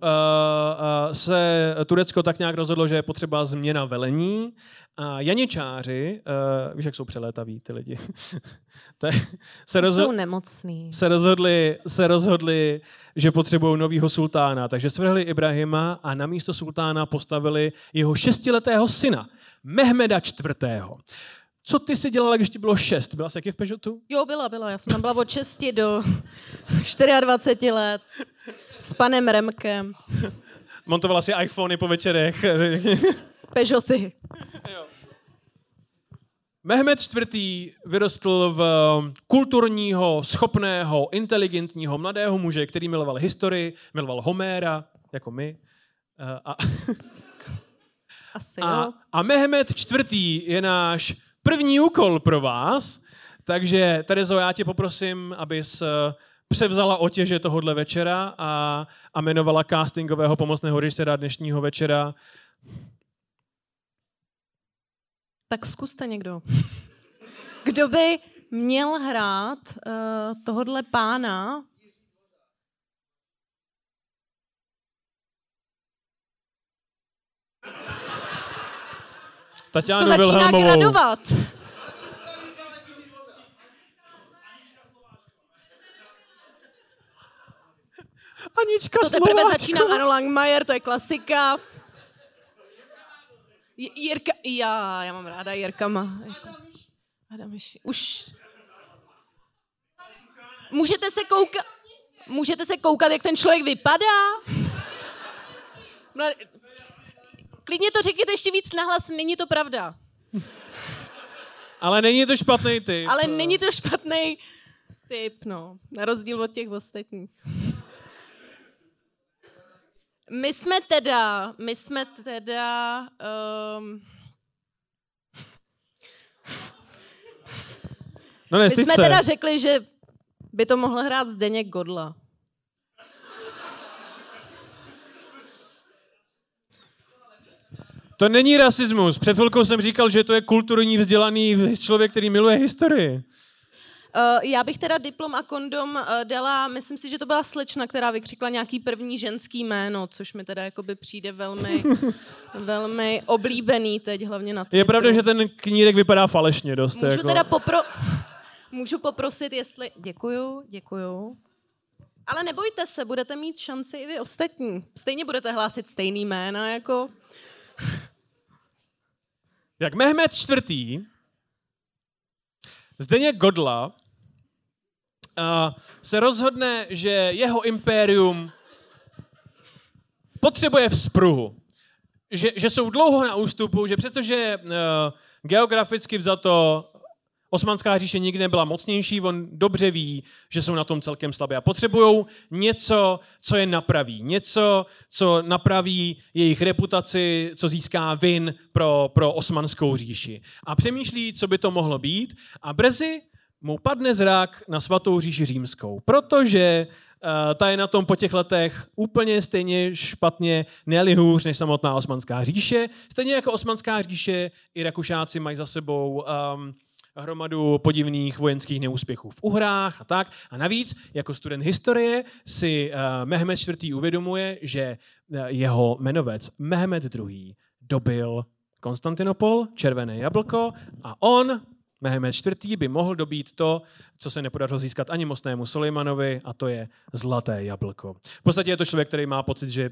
se Turecko tak nějak rozhodlo, že je potřeba změna velení. A janičáři, uh, víš, jak jsou přelétaví ty lidi, [LAUGHS] te, se, rozho- jsou nemocný. Se rozhodli, se rozhodli, že potřebují nového sultána, takže svrhli Ibrahima a na místo sultána postavili jeho šestiletého syna, Mehmeda IV. Co ty si dělala, když ti bylo šest? Byla jsi taky v Peugeotu? Jo, byla, byla. Já jsem tam byla od 6 do 24 let s panem Remkem. Montovala si iPhony po večerech. [LAUGHS] Peugeoty. Mehmed IV. vyrostl v kulturního, schopného, inteligentního mladého muže, který miloval historii, miloval Homéra, jako my. Eh, a, Asi, [LAUGHS] a, jo. a Mehmed IV. je náš první úkol pro vás, takže Terezo, já tě poprosím, abys eh, převzala otěže tohohle večera a, a jmenovala castingového pomocného režiséra dnešního večera. Tak zkuste někdo. Kdo by měl hrát uh, tohodle pána? Tatianu to začíná Wilhelmovou. gradovat. Anička To teprve Slováčko. začíná Ano Langmajer, to je klasika. J- Jirka, já, já mám ráda Jirkama. Adamiši. Už. Můžete se koukat, můžete se koukat, jak ten člověk vypadá? Klidně to řekněte ještě víc nahlas, není to pravda. Ale není to špatný typ. Ale není to špatný typ, no. Na rozdíl od těch ostatních. My jsme teda, my jsme teda, um, No ne, my jsme se. teda řekli, že by to mohl hrát Zdeněk Godla. To není rasismus. Před chvilkou jsem říkal, že to je kulturní vzdělaný člověk, který miluje historii. Uh, já bych teda diplom a kondom uh, dala, myslím si, že to byla slečna, která vykřikla nějaký první ženský jméno, což mi teda jakoby přijde velmi, [LAUGHS] velmi oblíbený teď, hlavně na Twitteru. Je pravda, že ten knírek vypadá falešně dost. Můžu jako... teda popro... Můžu poprosit, jestli... Děkuju, děkuju. Ale nebojte se, budete mít šanci i vy ostatní. Stejně budete hlásit stejný jména, jako... Jak Mehmed IV. Zdeněk Godla uh, se rozhodne, že jeho impérium potřebuje vzpruhu. Že, že jsou dlouho na ústupu, že přestože uh, geograficky vzato Osmanská říše nikdy nebyla mocnější, on dobře ví, že jsou na tom celkem slabé a potřebují něco, co je napraví. Něco, co napraví jejich reputaci, co získá vin pro, pro osmanskou říši. A přemýšlí, co by to mohlo být a brzy mu padne zrak na svatou říši římskou, protože uh, ta je na tom po těch letech úplně stejně špatně, ne hůř než samotná osmanská říše. Stejně jako osmanská říše, i Rakušáci mají za sebou um, hromadu podivných vojenských neúspěchů v Uhrách a tak. A navíc, jako student historie, si uh, Mehmed IV. uvědomuje, že uh, jeho jmenovec Mehmed II. dobil Konstantinopol, červené jablko a on, Mehmed IV. by mohl dobít to, co se nepodařilo získat ani mostnému Solimanovi, a to je zlaté jablko. V podstatě je to člověk, který má pocit, že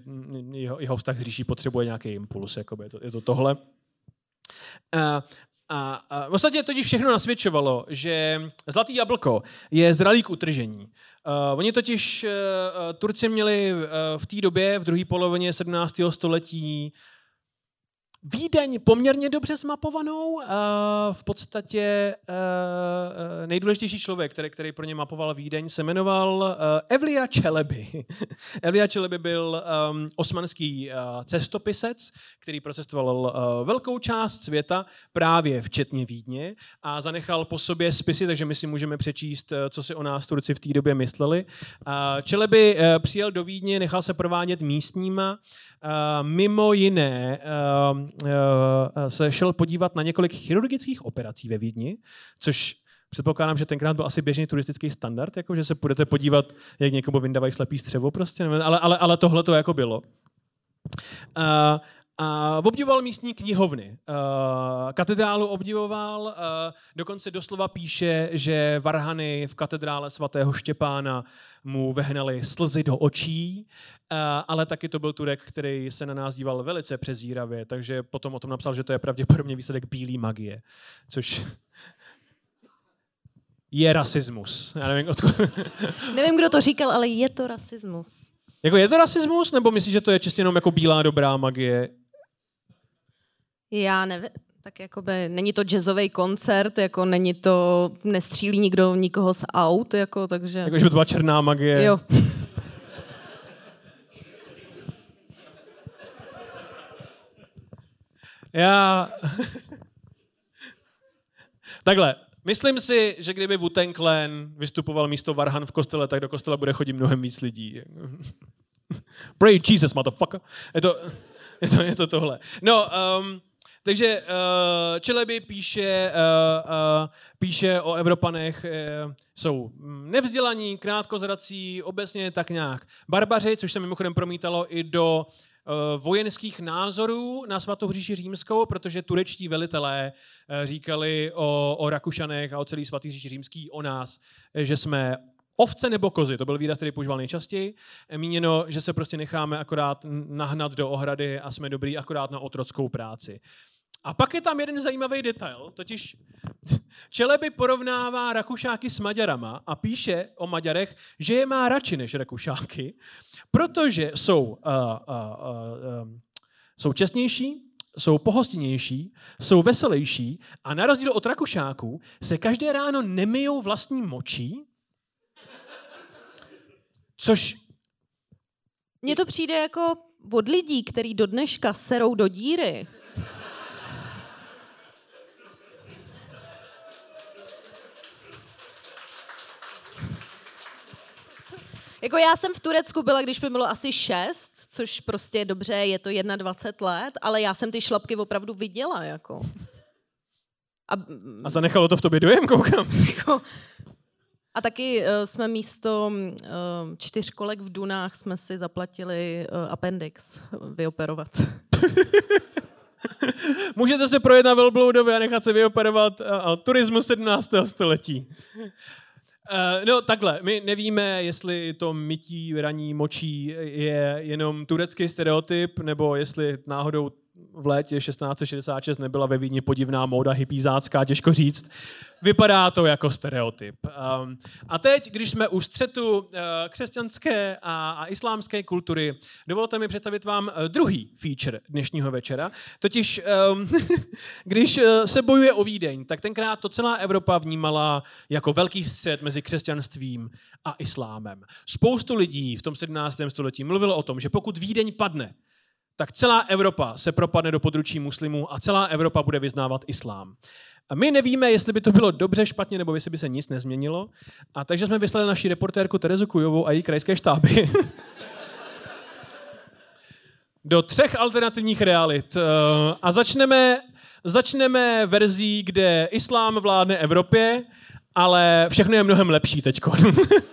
jeho, jeho vztah s říší potřebuje nějaký impuls, jakoby je to, je to tohle. A, a v podstatě totiž všechno nasvědčovalo, že zlatý jablko je zralý k utržení. Uh, oni totiž, uh, Turci měli uh, v té době, v druhé polovině 17. století, Vídeň poměrně dobře zmapovanou. V podstatě nejdůležitější člověk, který, který pro ně mapoval Vídeň, se jmenoval Evlia Čeleby. [LAUGHS] Evlia Čeleby byl um, osmanský cestopisec, který procestoval velkou část světa, právě včetně Vídně, a zanechal po sobě spisy, takže my si můžeme přečíst, co si o nás Turci v té době mysleli. Čeleby přijel do Vídně, nechal se provádět místníma, mimo jiné se šel podívat na několik chirurgických operací ve Vídni, což Předpokládám, že tenkrát byl asi běžný turistický standard, jako že se budete podívat, jak někomu vyndávají slepý střevo prostě, ale, ale, ale tohle to jako bylo. Uh, a obdivoval místní knihovny. Uh, katedrálu obdivoval, uh, dokonce doslova píše, že varhany v katedrále svatého Štěpána mu vehnali slzy do očí, uh, ale taky to byl Turek, který se na nás díval velice přezíravě, takže potom o tom napsal, že to je pravděpodobně výsledek bílé magie, což je rasismus. Já nevím, odkud... [LAUGHS] nevím, kdo to říkal, ale je to rasismus. Jako je to rasismus, nebo myslíš, že to je čistě jenom jako bílá dobrá magie? Já nevím, tak jakoby není to jazzový koncert, jako není to, nestřílí nikdo nikoho z aut, jako, takže... Jako, že by to byla černá magie. Jo. [LAUGHS] Já... [LAUGHS] Takhle, myslím si, že kdyby wu Clan vystupoval místo Varhan v kostele, tak do kostela bude chodit mnohem víc lidí. [LAUGHS] Pray Jesus, motherfucker. Je to, je to, je to tohle. No, um, takže uh, Čeleby píše, uh, uh, píše o Evropanech, uh, jsou nevzdělaní, krátkozrací, obecně tak nějak barbaři, což se mimochodem promítalo i do vojenských názorů na svatou hříši římskou, protože turečtí velitelé říkali o, o Rakušanech a o celý svatý hříši římský o nás, že jsme Ovce nebo kozy, to byl výraz, který používal nejčastěji. Míněno, že se prostě necháme akorát nahnat do ohrady a jsme dobrý akorát na otrockou práci. A pak je tam jeden zajímavý detail, totiž [LAUGHS] Čeleby porovnává Rakušáky s Maďarama a píše o Maďarech, že je má radši než Rakušáky, protože jsou, uh, uh, uh, uh, jsou čestnější, jsou pohostinnější, jsou veselější a na rozdíl od Rakušáků se každé ráno nemijou vlastní močí, což... Mně to přijde jako od lidí, který do dneška serou do díry. Jako já jsem v Turecku byla, když mi bylo asi šest, což prostě je dobře, je to 21 let, ale já jsem ty šlapky opravdu viděla, jako. A, a zanechalo to v tobě dojem, koukám. [LAUGHS] Jako, a taky uh, jsme místo uh, čtyř kolek v Dunách jsme si zaplatili uh, appendix vyoperovat. [LAUGHS] Můžete se projet na velbloudově a nechat se vyoperovat uh, turismus 17. století. Uh, no takhle, my nevíme, jestli to mytí raní močí je jenom turecký stereotyp, nebo jestli náhodou v létě 1666 nebyla ve Vídni podivná móda hypízácká, těžko říct. Vypadá to jako stereotyp. Um, a teď, když jsme u střetu uh, křesťanské a, islámské kultury, dovolte mi představit vám uh, druhý feature dnešního večera. Totiž, um, [LAUGHS] když uh, se bojuje o Vídeň, tak tenkrát to celá Evropa vnímala jako velký střet mezi křesťanstvím a islámem. Spoustu lidí v tom 17. století mluvilo o tom, že pokud Vídeň padne, tak celá Evropa se propadne do područí muslimů a celá Evropa bude vyznávat islám. A my nevíme, jestli by to bylo dobře, špatně, nebo jestli by se nic nezměnilo. A takže jsme vyslali naši reportérku Terezu Kujovou a její krajské štáby [LAUGHS] do třech alternativních realit. Eh, a začneme, začneme verzí, kde islám vládne Evropě, ale všechno je mnohem lepší teď. [LAUGHS]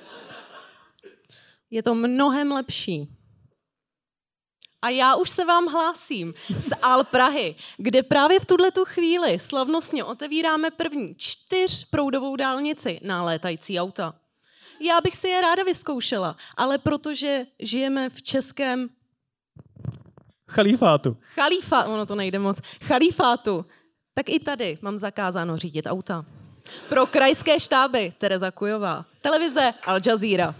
je to mnohem lepší. A já už se vám hlásím z Al Prahy, kde právě v tuhle tu chvíli slavnostně otevíráme první čtyřproudovou dálnici na létající auta. Já bych si je ráda vyzkoušela, ale protože žijeme v českém Chalífátu. Chalífa, ono to nejde moc. Chalífátu. Tak i tady mám zakázáno řídit auta. Pro krajské štáby Tereza Kujová. Televize Al Jazeera.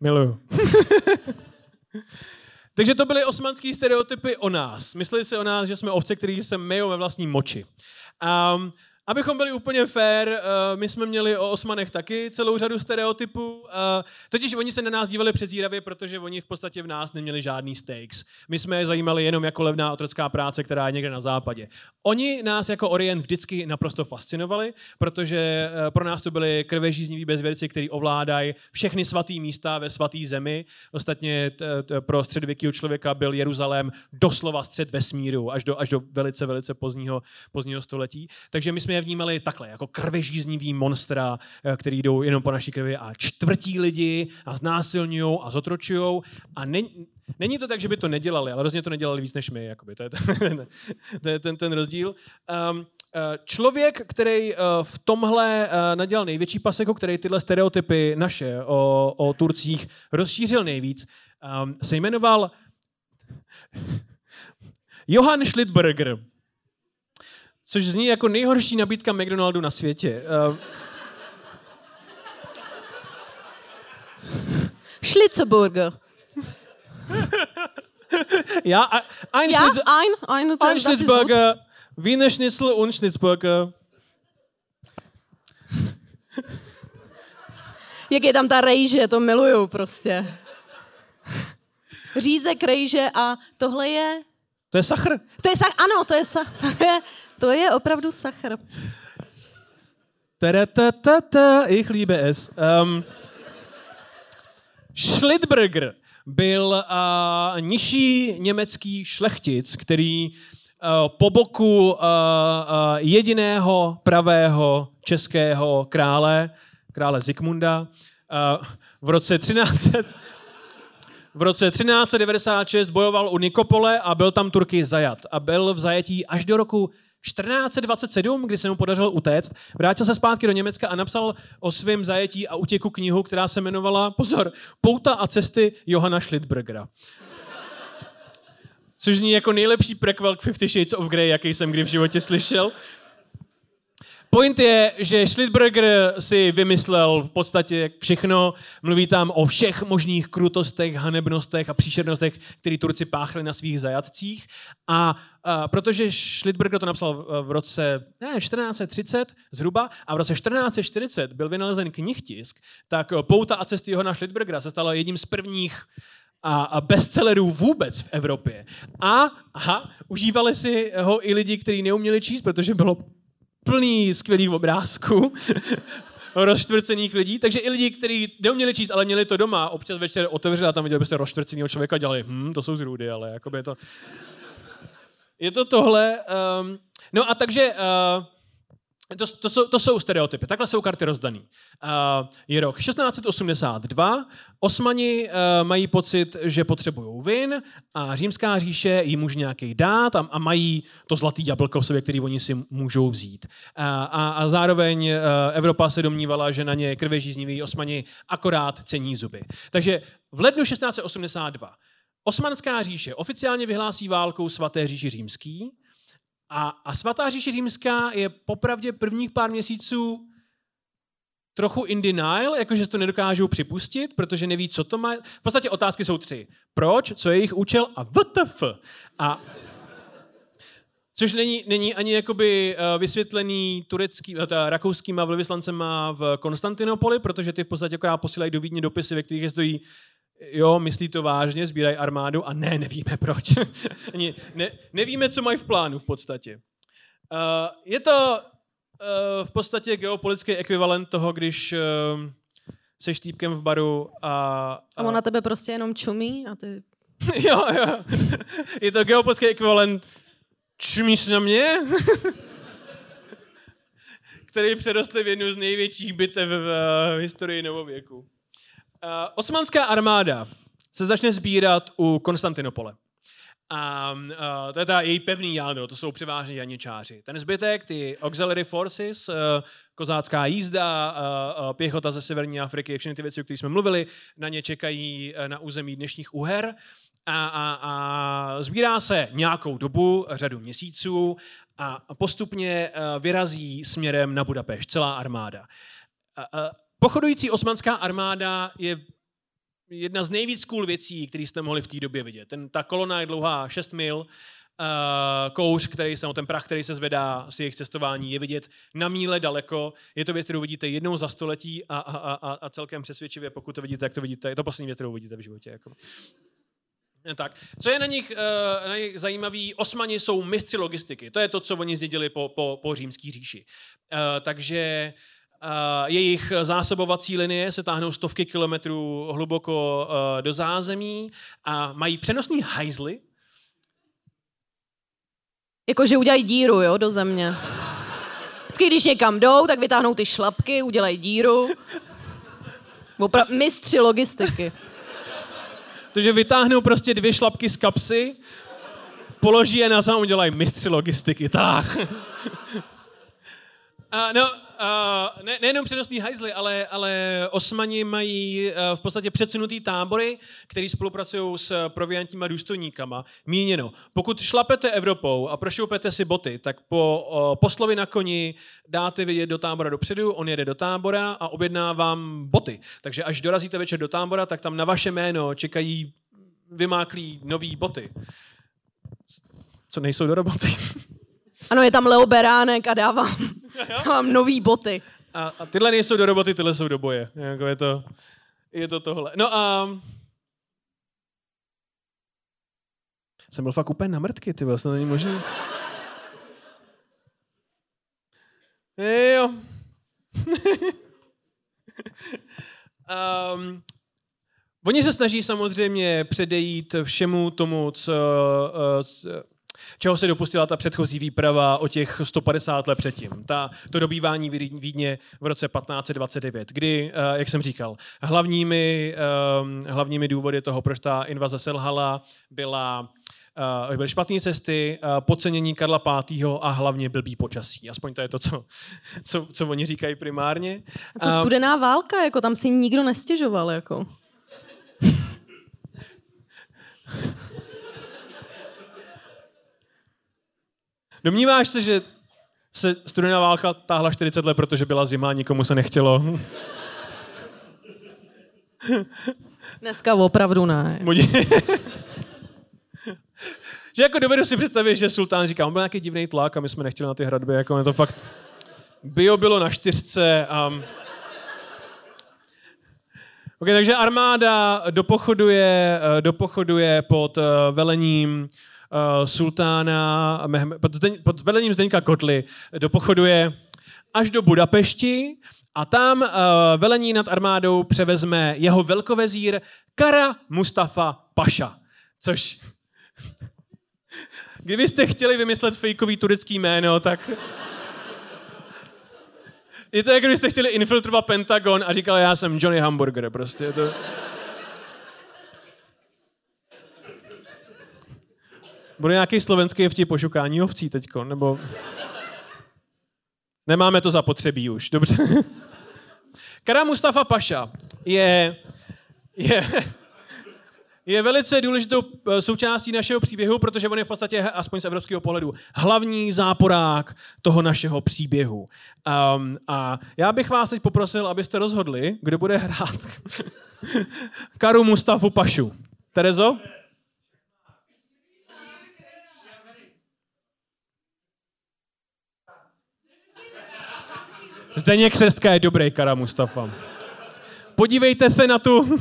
Miluju. [LAUGHS] Takže to byly osmanský stereotypy o nás. Mysleli si o nás, že jsme ovce, který se myjou ve vlastní moči. Um, Abychom byli úplně fair, uh, my jsme měli o Osmanech taky celou řadu stereotypů. Uh, totiž oni se na nás dívali přezíravě, protože oni v podstatě v nás neměli žádný stakes. My jsme je zajímali jenom jako levná otrocká práce, která je někde na západě. Oni nás jako Orient vždycky naprosto fascinovali, protože uh, pro nás to byli krvežízniví bezvěrci, kteří ovládají všechny svaté místa ve svaté zemi. Ostatně pro středověkého člověka byl Jeruzalém doslova střed vesmíru až do, až do velice, velice pozdního, pozdního století. Takže my jsme je vnímali takhle, jako krvežíznivý monstra, eh, který jdou jenom po naší krvi a čtvrtí lidi a znásilňují a zotročují. A není, není to tak, že by to nedělali, ale rozhodně to nedělali víc než my. Jakoby. To je ten, [LAUGHS] to je ten, ten rozdíl. Um, Člověk, který eh, v tomhle nadělal největší paseko, který tyhle stereotypy naše o, o Turcích rozšířil nejvíc, um, se jmenoval [LAUGHS] Johann Schlittberger což zní jako nejhorší nabídka McDonaldu na světě. Uh, Schlitzeburger. [LAUGHS] ja, ein, Ja, Schlitz, ein, ein, ein. Schlitzburger, Wiener Schnitzel und Schnitzburger. Jak je tam ta rejže, to miluju prostě. Řízek, rejže a tohle je... To je sachr. To je sach, ano, to je sach, to je, to je opravdu sachr. Taratatata, ich liebe es. Um, Schlittberger byl uh, nižší německý šlechtic, který uh, po boku uh, uh, jediného pravého českého krále, krále Zikmunda, uh, v roce 13... V roce 1396 bojoval u Nikopole a byl tam Turky zajat. A byl v zajetí až do roku 1427, kdy se mu podařilo utéct, vrátil se zpátky do Německa a napsal o svém zajetí a utěku knihu, která se jmenovala, pozor, Pouta a cesty Johana Schlittbergera. Což zní jako nejlepší prequel k Fifty Shades of Grey, jaký jsem kdy v životě slyšel. Point je, že Schlittberger si vymyslel v podstatě všechno, mluví tam o všech možných krutostech, hanebnostech a příšernostech, které Turci páchli na svých zajatcích. A, a protože Schlittberger to napsal v, roce ne, 1430 zhruba a v roce 1440 byl vynalezen knihtisk, tak Pouta a cesty Johana Schlittbergera se stalo jedním z prvních a bestsellerů vůbec v Evropě. A aha, užívali si ho i lidi, kteří neuměli číst, protože bylo plný skvělých obrázků [LAUGHS] rozštvrcených lidí. Takže i lidi, kteří neuměli číst, ale měli to doma, občas večer otevřeli a tam viděli byste rozštvrceného člověka a dělali, hm, to jsou zrůdy, ale jakoby je to... Je to tohle. Um, no a takže uh, to, to, jsou, to jsou stereotypy. Takhle jsou karty rozdaný. Uh, je rok 1682, Osmani uh, mají pocit, že potřebují vin a římská říše jim může nějaký dát a, a mají to zlatý jablko v sobě, který oni si můžou vzít. Uh, a, a zároveň uh, Evropa se domnívala, že na ně krvežízniví Osmani akorát cení zuby. Takže v lednu 1682 Osmanská říše oficiálně vyhlásí válkou svaté říši římský, a, a svatá říše římská je popravdě prvních pár měsíců trochu in denial, jakože to nedokážou připustit, protože neví, co to má. V podstatě otázky jsou tři. Proč, co je jejich účel a VTF. A Což není, není ani jakoby uh, vysvětlený turecký, uh, rakouskýma velvyslancema v Konstantinopoli, protože ty v podstatě akorát posílají do Vídně dopisy, ve kterých je stojí jo, myslí to vážně, sbírají armádu a ne, nevíme proč. [LAUGHS] ne, nevíme, co mají v plánu v podstatě. Uh, je to uh, v podstatě geopolitický ekvivalent toho, když uh, se týpkem v baru a, a... A ona tebe prostě jenom čumí a ty... [LAUGHS] jo, jo. Je to geopolitický ekvivalent čumíš na mě? [LAUGHS] který přerostl v jednu z největších bitev v, v historii novověku. Uh, osmanská armáda se začne sbírat u Konstantinopole. A uh, to je teda její pevný jádro, to jsou převážně janičáři. Ten zbytek, ty auxiliary forces, uh, kozácká jízda, uh, uh, pěchota ze severní Afriky, všechny ty věci, o kterých jsme mluvili, na ně čekají uh, na území dnešních Uher. A, a, a sbírá se nějakou dobu, řadu měsíců a postupně uh, vyrazí směrem na Budapešť, celá armáda. Uh, uh, Pochodující osmanská armáda je jedna z nejvíc cool věcí, které jste mohli v té době vidět. Ten, ta kolona je dlouhá 6 mil kouř, který se, ten prach, který se zvedá z jejich cestování, je vidět na míle daleko. Je to věc, kterou vidíte jednou za století a, a, a, a celkem přesvědčivě, pokud to vidíte, jak to vidíte. Je to poslední věc, kterou vidíte v životě. Jako. Tak. Co je na nich, uh, na nich zajímavý, osmani jsou mistři logistiky. To je to, co oni zdědili po, po, po římský říši. Uh, takže uh, jejich zásobovací linie se táhnou stovky kilometrů hluboko uh, do zázemí a mají přenosní hajzly. Jakože udělají díru, jo, do země. Vždycky, když někam jdou, tak vytáhnou ty šlapky, udělají díru. Opra- mistři logistiky. Takže vytáhnou prostě dvě šlapky z kapsy, položí je na zem, udělají mistři logistiky. Tak. Uh, [LAUGHS] no, ne, nejenom přenosný hajzly, ale, ale osmani mají uh, v podstatě předsunutý tábory, který spolupracují s proviantníma důstojníkama. Míněno, pokud šlapete Evropou a prošoupete si boty, tak po uh, poslovi na koni dáte vidět do tábora dopředu, on jede do tábora a objedná vám boty. Takže až dorazíte večer do tábora, tak tam na vaše jméno čekají vymáklí nový boty. Co nejsou do roboty. Ano, je tam Leo Beránek a dávám, dávám nový boty. A, a tyhle nejsou do roboty, tyhle jsou do boje. Jako je, to, je to tohle. No a... Jsem byl fakt úplně na mrtky, ty vlastně není možné. Jo. um, [LAUGHS] oni se snaží samozřejmě předejít všemu tomu, co, uh, co čeho se dopustila ta předchozí výprava o těch 150 let předtím. Ta, to dobývání Vídně v roce 1529, kdy, eh, jak jsem říkal, hlavními, ehm, hlavními důvody toho, proč ta invaze selhala, byla Uh, byly špatné cesty, uh, podcenění Karla V. a hlavně blbý počasí. Aspoň to je to, co, co, co oni říkají primárně. A co studená válka, jako tam si nikdo nestěžoval, jako. [LAUGHS] Domníváš se, že se studená válka táhla 40 let, protože byla zima a nikomu se nechtělo? Dneska opravdu ne. že jako dovedu si představit, že sultán říká, on byl nějaký divný tlak a my jsme nechtěli na ty hradby, jako to fakt... Bio bylo na čtyřce a... Okay, takže armáda dopochoduje, dopochoduje pod eh, velením uh, sultána pod, Zdeň, pod vedením Zdeňka Kotly dopochoduje až do Budapešti a tam uh, velení nad armádou převezme jeho velkovezír Kara Mustafa Paša. Což... [LAUGHS] Kdybyste chtěli vymyslet fejkový turecký jméno, tak... [LAUGHS] Je to jako kdybyste chtěli infiltrovat Pentagon a říkali, já jsem Johnny Hamburger, prostě. To... Bude nějaký slovenský vtip o šukání ovcí teďko, nebo... Nemáme to zapotřebí už, dobře. Kara Mustafa Paša je, je, je velice důležitou eh, součástí našeho příběhu, protože on je v podstatě, aspoň z evropského pohledu, hlavní záporák toho našeho příběhu. Um, a já bych vás teď poprosil, abyste rozhodli, kdo bude hrát [LAUGHS] Karu Mustafu Pašu. Terezo? Zdeněk Křestka je dobrý, Kara Mustafa. Podívejte se na tu...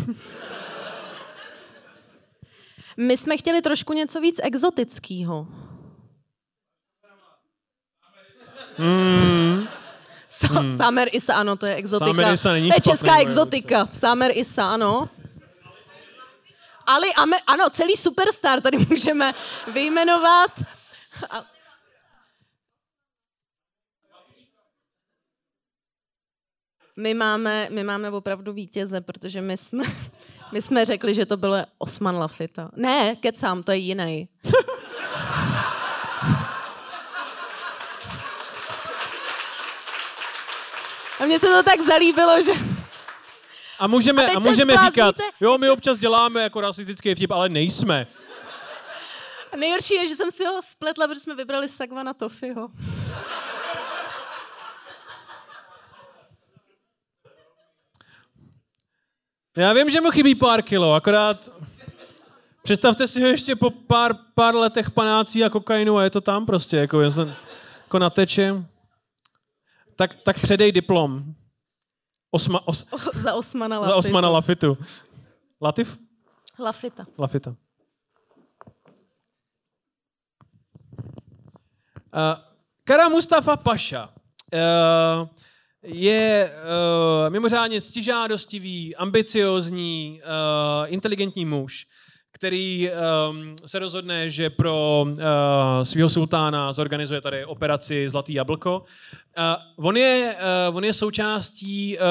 My jsme chtěli trošku něco víc exotického. Mm. hmm. Summer Isa, ano, to je exotika. Summer Isa není to je česká exotika. Summer Isa, ano. Ali, ano, celý superstar tady můžeme vyjmenovat. My máme, my máme opravdu vítěze, protože my jsme, [LAUGHS] my jsme řekli, že to bylo Osman Lafita. Ne, kecám, to je jiný. [LAUGHS] A mně se to tak zalíbilo, že... A můžeme, a, a můžeme říkat, jo, my občas děláme jako rasistický vtip, ale nejsme. A nejhorší je, že jsem si ho spletla, protože jsme vybrali Sagvana Tofiho. Já vím, že mu chybí pár kilo, akorát Představte si ho ještě po pár, pár letech panácí a kokainu a je to tam prostě, jako, jako nateče. Tak, tak předej diplom. Osma, os, O, [LAUGHS] za Osmana Lafitu. za Osmana Lafitu. Latif? Lafita. Lafita. Uh, Kara Mustafa Paša uh, je uh, mimořádně ctižádostivý, ambiciozní, uh, inteligentní muž, který um, se rozhodne, že pro uh, svého sultána zorganizuje tady operaci Zlatý jablko. Uh, on, je, uh, on je součástí uh,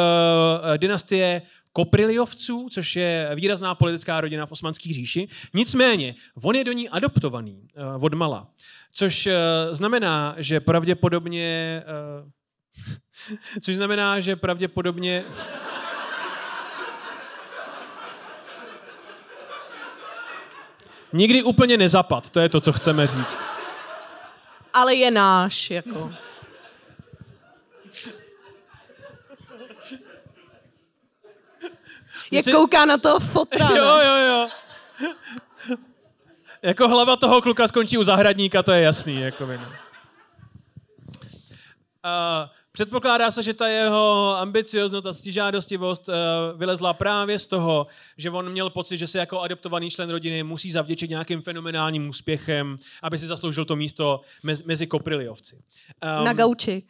dynastie Kopriliovců, což je výrazná politická rodina v Osmanské říši. Nicméně, on je do ní adoptovaný uh, od mala, což uh, znamená, že pravděpodobně... Uh, [LAUGHS] což znamená, že pravděpodobně... Nikdy úplně nezapad, to je to, co chceme říct. Ale je náš, jako. Jak kouká na toho fotra. Jo, jo, jo. jako hlava toho kluka skončí u zahradníka, to je jasný. Jako uh, předpokládá se, že ta jeho ambicioznost a stižádostivost uh, vylezla právě z toho, že on měl pocit, že se jako adoptovaný člen rodiny musí zavděčit nějakým fenomenálním úspěchem, aby si zasloužil to místo mezi, kopriliovci. Um, Na gauči.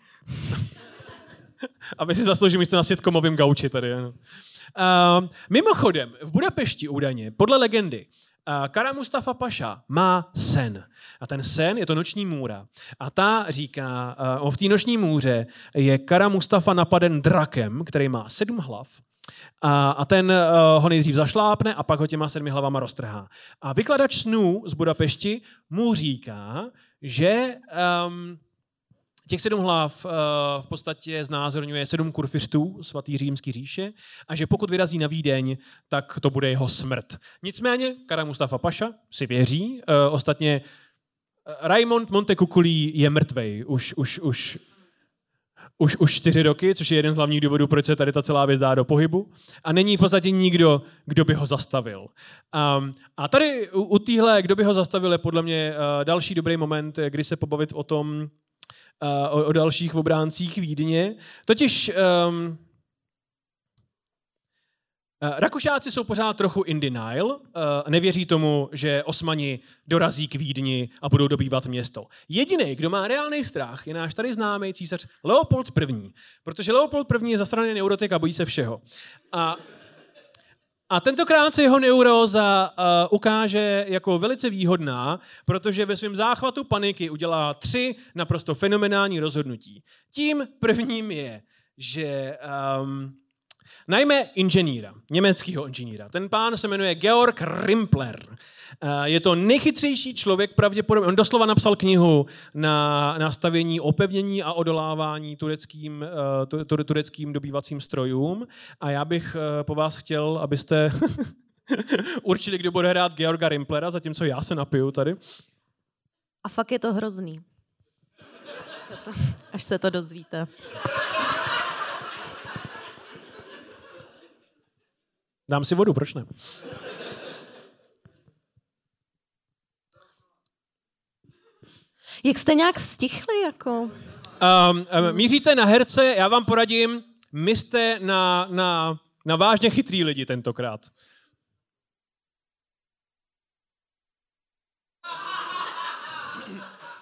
[LAUGHS] aby si zasloužil místo na sitcomovém gauči tady. Ano. Uh, mimochodem, v Budapešti údajně, podle legendy, Kara Mustafa Paša má sen. A ten sen je to noční můra. A ta říká, uh, v té noční můře je Kara Mustafa napaden drakem, který má sedm hlav. A, a ten uh, ho nejdřív zašlápne a pak ho těma sedmi hlavama roztrhá. A vykladač snů z Budapešti mu říká, že um, Těch sedm hlav uh, v podstatě znázorňuje sedm kurfiřtů svatý římský říše a že pokud vyrazí na Vídeň, tak to bude jeho smrt. Nicméně Kara Mustafa Paša si věří, uh, ostatně uh, Raimond Montecuculí je mrtvej už, už, už, už, už čtyři roky, což je jeden z hlavních důvodů, proč se tady ta celá věc dá do pohybu. A není v podstatě nikdo, kdo by ho zastavil. Um, a tady u, u téhle, kdo by ho zastavil, je podle mě uh, další dobrý moment, eh, kdy se pobavit o tom, uh, o, o dalších obráncích Vídně. Totiž um, Rakušáci jsou pořád trochu in denial, uh, nevěří tomu, že Osmani dorazí k Vídni a budou dobývat město. Jediný, kdo má reálný strach, je náš tady známý císař Leopold I. Protože Leopold I je zasraný neurotik a bojí se všeho. A a tentokrát se jeho neuróza uh, ukáže jako velice výhodná, protože ve svém záchvatu paniky udělá tři naprosto fenomenální rozhodnutí. Tím prvním je, že um, najme inženýra, německého inženýra. Ten pán se jmenuje Georg Rimpler. Uh, je to nejchytřejší člověk pravděpodobně. On doslova napsal knihu na nastavení opevnění a odolávání tureckým, tu, tu, tureckým dobývacím strojům. A já bych uh, po vás chtěl, abyste [LAUGHS] určili, kdo bude hrát Georga Rimplera, zatímco já se napiju tady. A fakt je to hrozný. Až se to, až se to dozvíte. Dám si vodu, proč ne? Jak jste nějak stichli, jako? Um, um, míříte na herce, já vám poradím, myslte na, na, na vážně chytrý lidi tentokrát.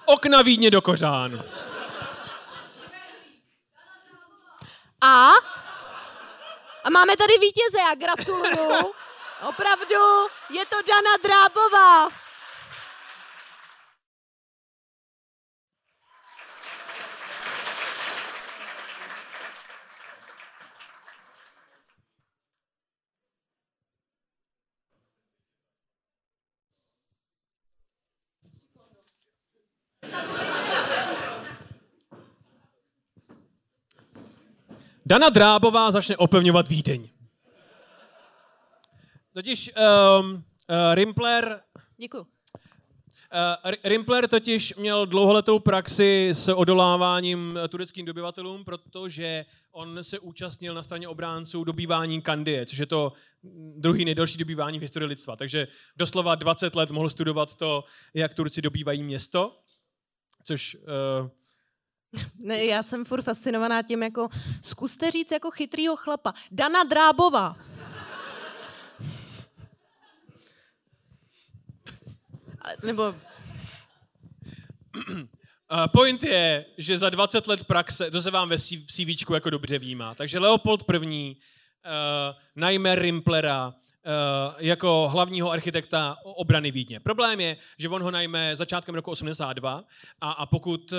Okna Vídně do kořán. A? A máme tady vítěze, já gratuluju. [LAUGHS] Opravdu, je to Dana Drábová. Dana Drábová začne opevňovat Vídeň. Totiž um, uh, Rimpler Děkuju. Uh, Rimpler totiž měl dlouholetou praxi s odoláváním tureckým dobyvatelům, protože on se účastnil na straně obránců dobývání Kandie, což je to druhý nejdelší dobývání v historii lidstva. Takže doslova 20 let mohl studovat to, jak Turci dobývají město, což uh, [LAUGHS] ne, já jsem furt fascinovaná tím, jako zkuste říct jako chytrýho chlapa. Dana Drábova. [LAUGHS] Nebo... Uh, [CLEARS THROAT] point je, že za 20 let praxe, to se vám ve CV jako dobře výmá. Takže Leopold I. Uh, najme Rimplera, jako hlavního architekta obrany Vídně. Problém je, že on ho najme začátkem roku 82 a, a pokud uh,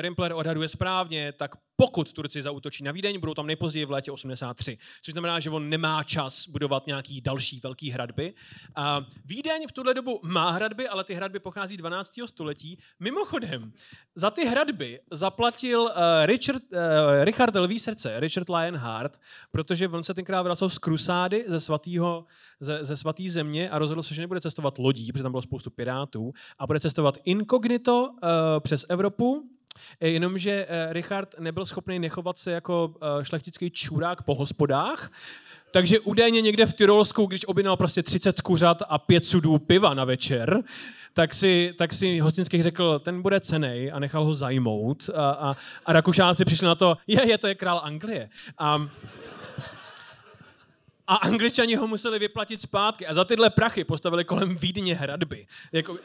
Rimpler odhaduje správně, tak pokud Turci zautočí na Vídeň, budou tam nejpozději v létě 83. Což znamená, že on nemá čas budovat nějaký další velký hradby. A Vídeň v tuhle dobu má hradby, ale ty hradby pochází 12. století. Mimochodem, za ty hradby zaplatil uh, Richard, uh, Richard Lví srdce, Richard Lionheart, protože on se tenkrát vracel z krusády ze svatého ze, ze svatý země a rozhodl se, že nebude cestovat lodí, protože tam bylo spoustu pirátů, a bude cestovat inkognito uh, přes Evropu, jenomže uh, Richard nebyl schopný nechovat se jako uh, šlechtický čurák po hospodách, takže údajně někde v Tyrolsku, když objednal prostě 30 kuřat a 5 sudů piva na večer, tak si, tak si hostinský řekl, ten bude cenej a nechal ho zajmout. A, a, a Rakušáci přišli na to, je, je, to je král Anglie. A, a angličani ho museli vyplatit zpátky a za tyhle prachy postavili kolem Vídně hradby. Jako,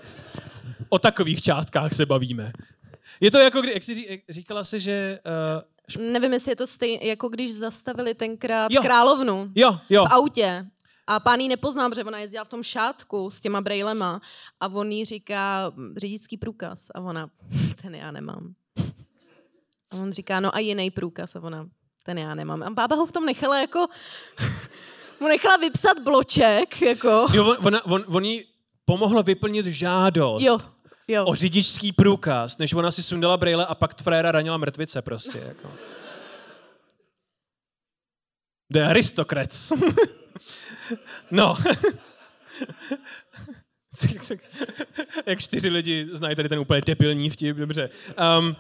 o takových částkách se bavíme. Je to jako, kdy, jak jsi říkala si, že... Uh, Nevím, jestli je to stejné, jako když zastavili tenkrát jo. královnu jo, jo. v autě. A pán jí nepoznám, protože ona jezdila v tom šátku s těma brejlema a on jí říká řidičský průkaz a ona, [LAUGHS] ten já nemám. A on říká, no a jiný průkaz a ona, ten já nemám. A bába ho v tom nechala jako, [LAUGHS] mu nechala vypsat bloček, jako. Jo, on, on, on jí pomohlo vyplnit žádost. Jo jo. o řidičský průkaz, než ona si sundala brejle a pak fréra ranila mrtvice prostě. Jako. The aristocrats. [LAUGHS] no. [LAUGHS] Jak čtyři lidi znají tady ten úplně debilní vtip, dobře. Um,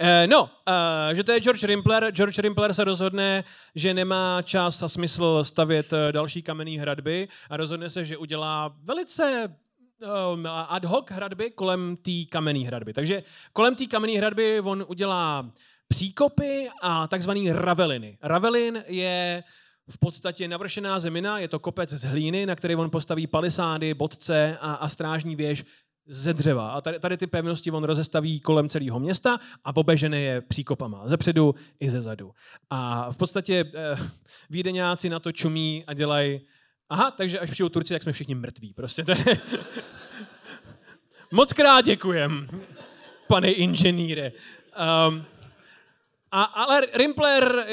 Uh, no, uh, že to je George Rimpler. George Rimpler se rozhodne, že nemá čas a smysl stavět další kamenné hradby a rozhodne se, že udělá velice ad hoc hradby kolem té kamenné hradby. Takže kolem té kamenné hradby on udělá příkopy a takzvaný raveliny. Ravelin je v podstatě navršená zemina, je to kopec z hlíny, na který on postaví palisády, bodce a, a strážní věž ze dřeva. A tady, tady ty pevnosti on rozestaví kolem celého města a obežené je příkopama. Ze předu i ze zadu. A v podstatě eh, vídeňáci na to čumí a dělají Aha, takže až přijdou Turci, tak jsme všichni mrtví. Prostě to je... [LAUGHS] Moc krát děkujem, pane inženýre. Um, a, ale Rimpler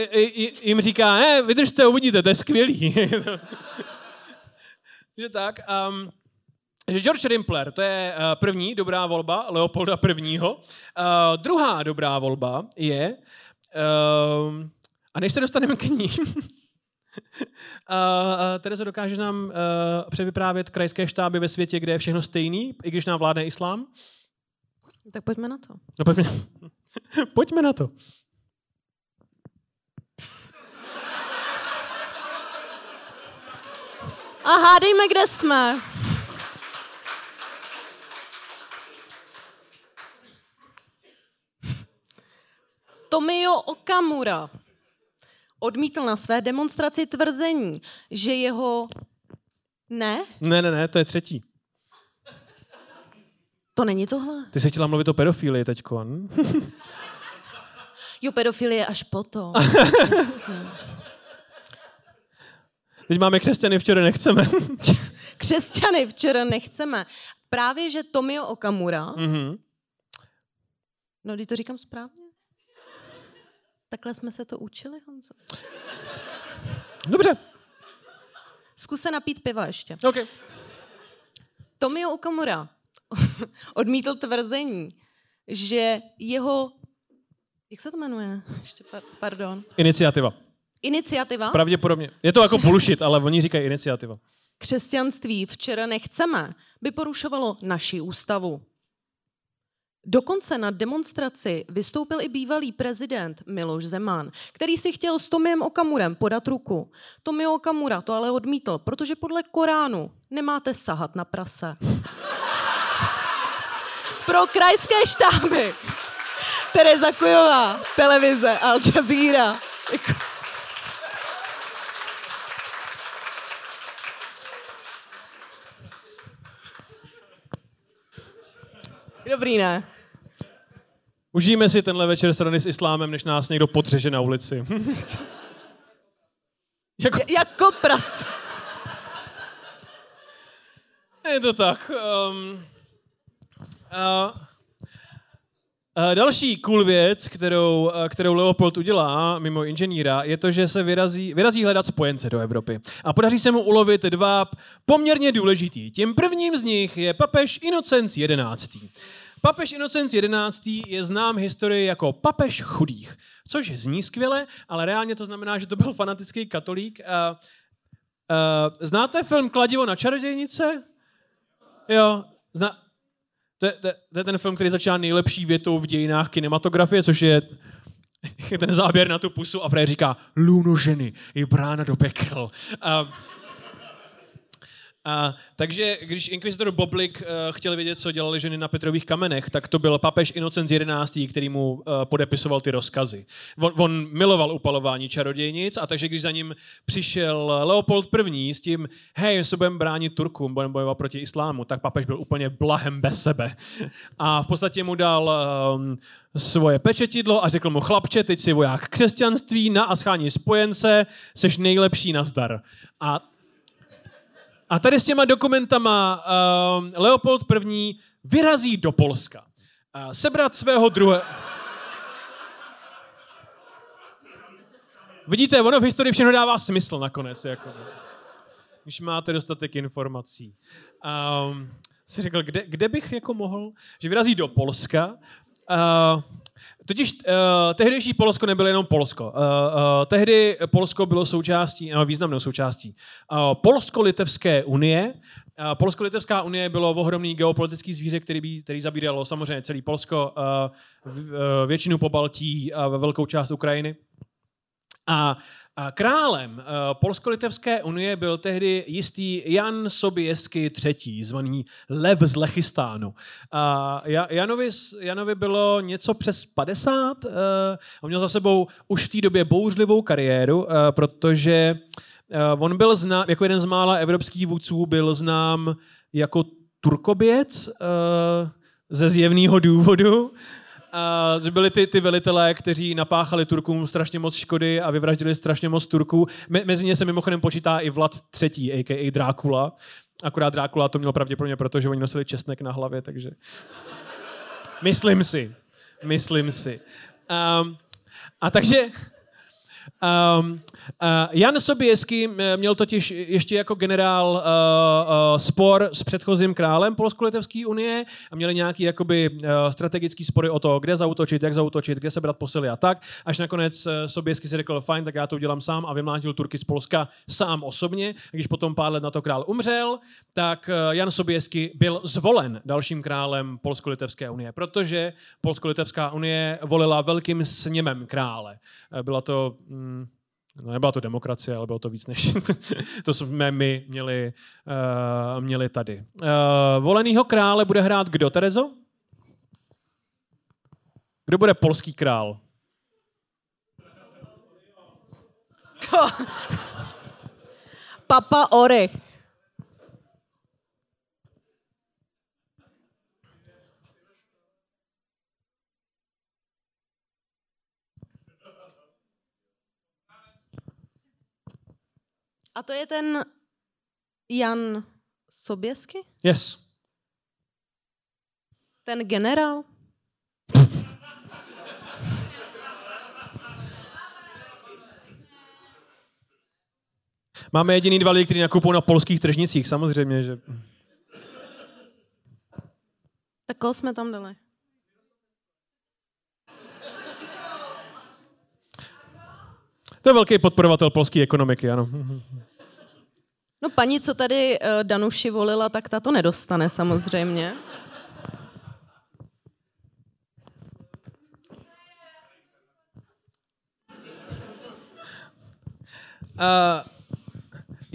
jim říká, he, vydržte, uvidíte, to je skvělý. [LAUGHS] že tak. Um, že George Rimpler, to je uh, první dobrá volba Leopolda I. Uh, druhá dobrá volba je, uh, a než se dostaneme k ní, [LAUGHS] [LAUGHS] Uh, Terezo, dokáže nám uh, převyprávět krajské štáby ve světě, kde je všechno stejný, i když nám vládne islám? Tak pojďme na to. No, pojďme, [LAUGHS] pojďme na to. A hádejme, kde jsme. Tomio Okamura odmítl na své demonstraci tvrzení, že jeho... Ne? Ne, ne, ne, to je třetí. To není tohle. Ty jsi chtěla mluvit o pedofilii teďko. jo, pedofilie až potom. [LAUGHS] Teď máme křesťany, včera nechceme. [LAUGHS] křesťany včera nechceme. Právě, že Tomio Okamura, mm-hmm. no, když to říkám správně, Takhle jsme se to učili, Honzo? Dobře. Zkus se napít piva ještě. Okay. Tomio Okamura [LAUGHS] odmítl tvrzení, že jeho... Jak se to jmenuje? Ještě par, pardon. Iniciativa. Iniciativa? Pravděpodobně. Je to jako bullshit, ale oni říkají iniciativa. Křesťanství včera nechceme by porušovalo naši ústavu. Dokonce na demonstraci vystoupil i bývalý prezident Miloš Zeman, který si chtěl s Tomiem Okamurem podat ruku. Tomio Okamura to ale odmítl, protože podle Koránu nemáte sahat na prase. [LAUGHS] Pro krajské štáby Tereza Kujová, televize Al Jazeera. Jako... Dobrý, ne? Užijeme si tenhle večer strany s islámem, než nás někdo podřeže na ulici. [LAUGHS] jako, J- jako pras. je to tak. Um, uh, Uh, další cool věc, kterou, uh, kterou Leopold udělá, mimo inženýra, je to, že se vyrazí, vyrazí hledat spojence do Evropy. A podaří se mu ulovit dva poměrně důležitý. Tím prvním z nich je papež Inocenc XI. Papež Inocenc XI. je znám historii jako papež chudých, což zní skvěle, ale reálně to znamená, že to byl fanatický katolík. Uh, uh, znáte film Kladivo na čarodějnice? Jo, zna, to je, to, to je ten film, který začíná nejlepší větou v dějinách kinematografie, což je [LAUGHS] ten záběr na tu pusu a Frey říká Luno ženy je brána do pekel. A, a, takže když inkvizitor Boblik uh, chtěl vědět, co dělali ženy na Petrových kamenech, tak to byl papež Inocenc XI, který mu uh, podepisoval ty rozkazy. On, on miloval upalování čarodějnic a takže když za ním přišel Leopold I s tím, hej, se budeme bránit Turkům, budeme bojovat proti islámu, tak papež byl úplně blahem bez sebe. [LAUGHS] A v podstatě mu dal um, svoje pečetidlo a řekl mu, chlapče, teď si voják křesťanství na a schání spojence, seš nejlepší na zdar. A a tady s těma dokumentama uh, Leopold I. vyrazí do Polska. Uh, sebrat svého druhého... Vidíte, ono v historii všechno dává smysl nakonec. Jako, když máte dostatek informací. Um, si řekl, kde, kde bych jako mohl, že vyrazí do Polska. Uh, Totiž uh, tehdejší Polsko nebylo jenom Polsko. Uh, uh, tehdy Polsko bylo součástí, no, významnou součástí uh, Polsko-Litevské unie. Uh, Polsko-Litevská unie bylo ohromný geopolitický zvíře, který, by, který zabíralo samozřejmě celý Polsko, uh, v, uh, většinu po Baltí a velkou část Ukrajiny. A, králem uh, Polsko-Litevské unie byl tehdy jistý Jan Sobieski III., zvaný Lev z Lechistánu. A Janovi, Janovi bylo něco přes 50. Uh, on měl za sebou už v té době bouřlivou kariéru, uh, protože on byl znám, jako jeden z mála evropských vůdců, byl znám jako turkoběc ze zjevného důvodu. Uh, byli ty, ty velitelé, kteří napáchali Turkům strašně moc škody a vyvraždili strašně moc Turků. Me, mezi ně se mimochodem počítá i Vlad III, a.k.a. Drákula. Akorát Drákula to měl pravděpodobně, protože oni nosili česnek na hlavě, takže... Myslím si. Myslím si. Um, a takže Um, uh, Jan Sobieski měl totiž ještě jako generál uh, uh, spor s předchozím králem Polsko-Litevské unie a měli nějaký jakoby uh, strategický spory o to, kde zautočit, jak zautočit, kde sebrat posily a tak. Až nakonec Sobieski si řekl, fajn, tak já to udělám sám a vymlátil Turky z Polska sám osobně. Když potom pár let na to král umřel, tak uh, Jan Sobieski byl zvolen dalším králem Polsko-Litevské unie, protože Polsko-Litevská unie volila velkým sněmem krále. Uh, byla to mm, No, nebyla to demokracie, ale bylo to víc než [LAUGHS] to jsme my měli, uh, měli tady. Uh, volenýho krále bude hrát kdo, Terezo? Kdo bude polský král? [LAUGHS] Papa Ory. A to je ten Jan Soběsky? Yes. Ten generál? Máme jediný dva lidi, kteří nakupují na polských tržnicích, samozřejmě, že... Tak koho jsme tam dali? To je velký podporovatel polské ekonomiky, ano. No paní, co tady uh, Danuši volila, tak ta to nedostane samozřejmě. Uh,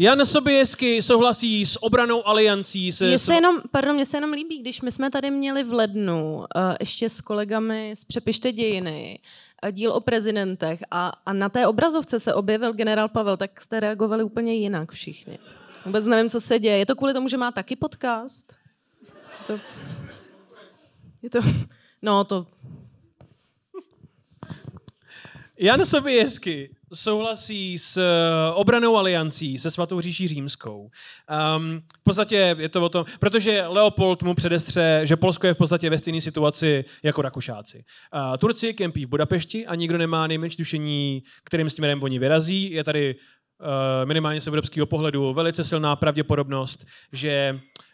Jan Sobieski souhlasí s obranou aliancí. Se Mně se jenom, pardon, mně se jenom líbí, když my jsme tady měli v lednu uh, ještě s kolegami z Přepište dějiny uh, díl o prezidentech a, a na té obrazovce se objevil generál Pavel, tak jste reagovali úplně jinak všichni. Vůbec nevím, co se děje. Je to kvůli tomu, že má taky podcast? Je to... Je to... No, to... Jan Sobieski souhlasí s uh, obranou aliancí se svatou říší římskou. Um, v podstatě je to o tom, protože Leopold mu předestře, že Polsko je v podstatě ve stejné situaci jako Rakušáci. Uh, Turci kempí v Budapešti a nikdo nemá nejmenší tušení, kterým směrem oni vyrazí. Je tady uh, minimálně z evropského pohledu velice silná pravděpodobnost, že Uh,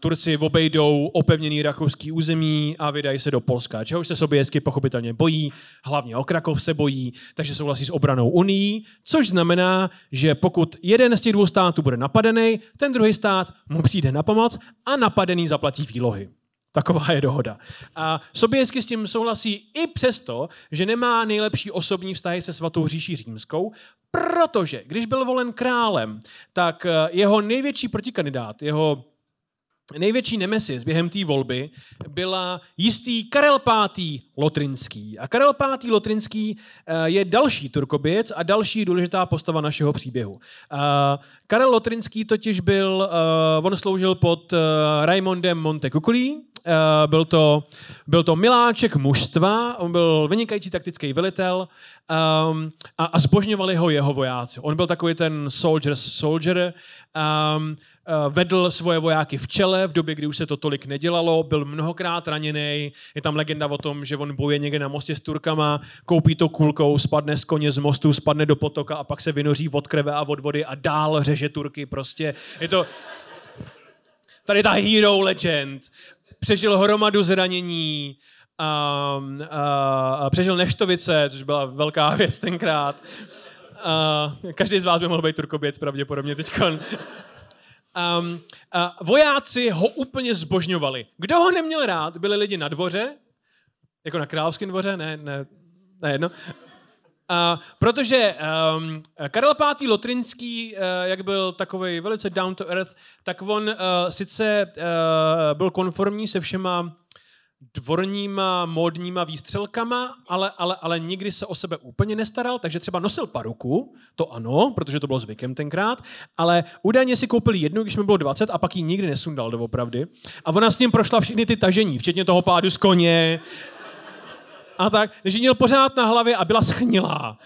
Turci obejdou opevněný rakouský území a vydají se do Polska, čehož se Soběsky pochopitelně bojí, hlavně o Krakov se bojí, takže souhlasí s obranou Unii, což znamená, že pokud jeden z těch dvou států bude napadený, ten druhý stát mu přijde na pomoc a napadený zaplatí výlohy. Taková je dohoda. A Soběsky s tím souhlasí i přesto, že nemá nejlepší osobní vztahy se svatou říší římskou, protože když byl volen králem, tak eh, jeho největší protikandidát, jeho největší nemesis během té volby byla jistý Karel V. Lotrinský. A Karel V. Lotrinský eh, je další turkoběc a další důležitá postava našeho příběhu. Eh, Karel Lotrinský totiž byl, eh, on sloužil pod Raimondem Montecuculí, byl to, byl to miláček mužstva, on byl vynikající taktický velitel um, a, a zbožňovali ho jeho vojáci. On byl takový ten soldier soldier, um, vedl svoje vojáky v čele v době, kdy už se to tolik nedělalo, byl mnohokrát raněný. Je tam legenda o tom, že on bojuje někde na mostě s Turkama, koupí to kulkou, spadne z koně z mostu, spadne do potoka a pak se vynoří od krve a od vody a dál řeže Turky. Prostě je to... Tady ta hero legend. Přežil hromadu zranění, a, a, a přežil Neštovice, což byla velká [LAUGHS] věc tenkrát. A, každý z vás by mohl být turkoběc pravděpodobně teď um, uh, vojáci ho úplně zbožňovali. Kdo ho neměl rád, byli lidi na dvoře, jako na královském dvoře, ne, ne, ne jedno. Uh, protože um, Karel V. Lotrinský, uh, jak byl takový velice down to earth, tak on uh, sice uh, byl konformní se všema dvorníma, módníma výstřelkama, ale, ale, ale nikdy se o sebe úplně nestaral, takže třeba nosil paruku, to ano, protože to bylo zvykem tenkrát, ale údajně si koupil jednu, když mi bylo 20 a pak ji nikdy nesundal doopravdy. A ona s ním prošla všechny ty tažení, včetně toho pádu z koně a tak, že měl pořád na hlavě a byla schnilá.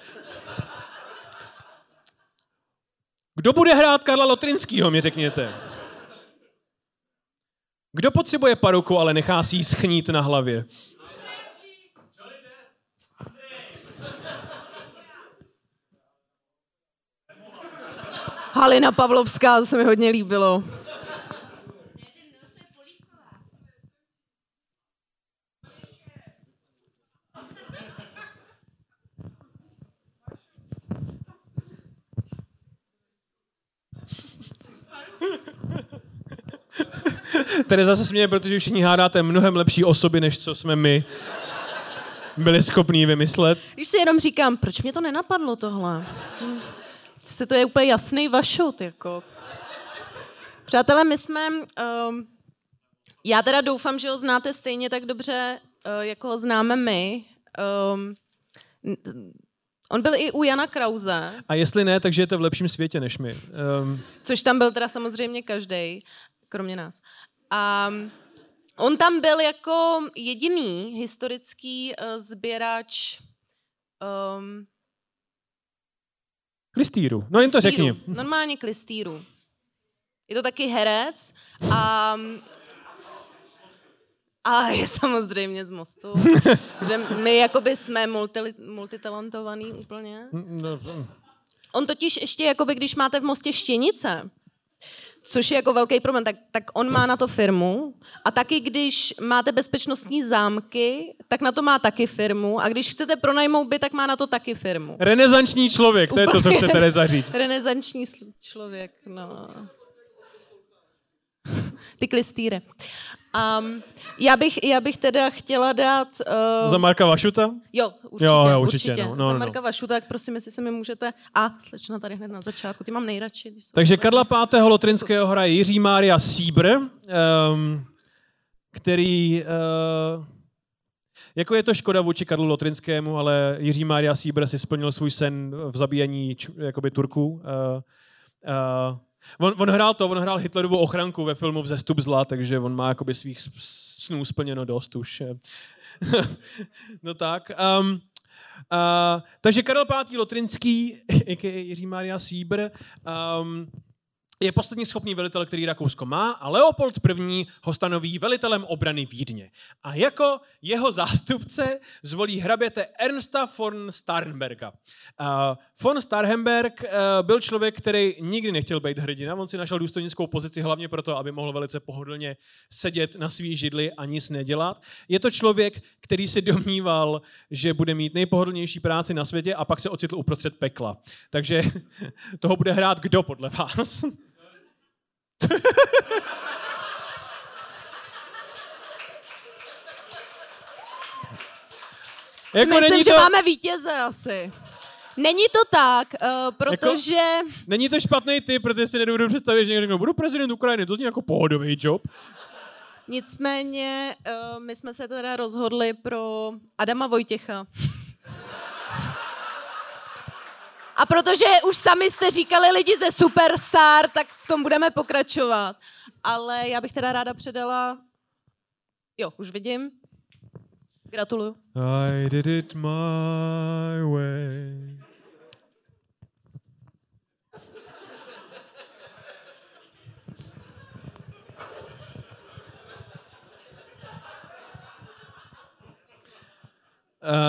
Kdo bude hrát Karla Lotrinskýho, mi řekněte. Kdo potřebuje paruku, ale nechá si ji schnít na hlavě? Halina Pavlovská, to se mi hodně líbilo. Tady zase směje, protože všichni hádáte mnohem lepší osoby, než co jsme my byli schopní vymyslet. Když si jenom říkám, proč mě to nenapadlo tohle? Se to je úplně jasný vašut, jako. Přátelé, my jsme, um, já teda doufám, že ho znáte stejně tak dobře, uh, jako ho známe my. Um, On byl i u Jana Krause. A jestli ne, tak žijete v lepším světě než my. Um... Což tam byl teda samozřejmě každý, kromě nás. A on tam byl jako jediný historický uh, sběrač um, klistýru. No jen to řekni. Normálně klistýru. Je to taky herec a a je samozřejmě z mostu. [LAUGHS] že my jakoby jsme multi, multitalentovaný úplně. Mm, no, On totiž ještě, jakoby, když máte v mostě štěnice, Což je jako velký problém. Tak, tak on má na to firmu a taky když máte bezpečnostní zámky, tak na to má taky firmu a když chcete pronajmout byt, tak má na to taky firmu. Renesanční člověk, to je to, co chcete Tereza říct. Renesanční člověk, no. [LAUGHS] Ty klistýre. Um, já, bych, já bych teda chtěla dát... Uh, Za Marka Vašuta? Jo, určitě. Jo, jo, určitě. určitě, no, no, Za no. Marka Vašuta, tak prosím, jestli se mi můžete... A, slečna tady hned na začátku, ty mám nejradši. Když Takže Karla V. Lotrinského hraje Jiří Mária Síbr, um, který... Uh, jako je to škoda vůči Karlu Lotrinskému, ale Jiří Mária Síbr si splnil svůj sen v zabíjení č, jakoby Turků. Uh, uh, on, on, hrál to, on hrál Hitlerovu ochranku ve filmu Vzestup zla, takže on má jakoby svých snů splněno dost už. [LAUGHS] no tak. Um, Uh, takže Karel V. Lotrinský. Jiří Maria Síbr, um, je poslední schopný velitel, který Rakousko má a Leopold I. ho stanoví velitelem obrany Vídně. A jako jeho zástupce zvolí hraběte Ernsta von Starnberga. Uh, von Starhemberg uh, byl člověk, který nikdy nechtěl být hrdina, on si našel důstojnickou pozici hlavně proto, aby mohl velice pohodlně sedět na svý židli a nic nedělat. Je to člověk, který si domníval, že bude mít nejpohodlnější práci na světě a pak se ocitl uprostřed pekla. Takže [LAUGHS] toho bude hrát kdo podle vás? [LAUGHS] jako Myslím, není že to, máme vítěze asi. Není to tak, uh, protože... není to špatný typ, protože si nedovedu představit, že někdo řekne, budu prezident Ukrajiny, to zní jako pohodový job. Nicméně uh, my jsme se teda rozhodli pro Adama Vojtěcha. A protože už sami jste říkali lidi ze Superstar, tak v tom budeme pokračovat. Ale já bych teda ráda předala... Jo, už vidím. Gratuluju. I did it my way.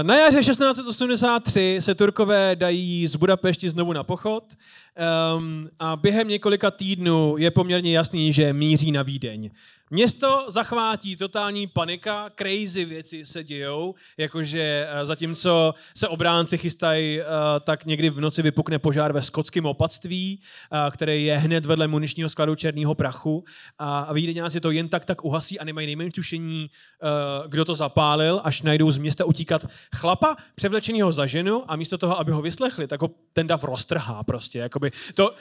Na jaře 1683 se Turkové dají z Budapešti znovu na pochod um, a během několika týdnů je poměrně jasný, že míří na Vídeň. Město zachvátí totální panika, crazy věci se dějou, jakože eh, zatímco se obránci chystají, eh, tak někdy v noci vypukne požár ve skotském opatství, eh, který je hned vedle muničního skladu černého prachu a Vídeňáci to jen tak tak uhasí a nemají nejmenší tušení, kdo to zapálil, až najdou z města utíkat chlapa převlečenýho za ženu a místo toho, aby ho vyslechli, tak ho ten dav roztrhá prostě. Jakoby to,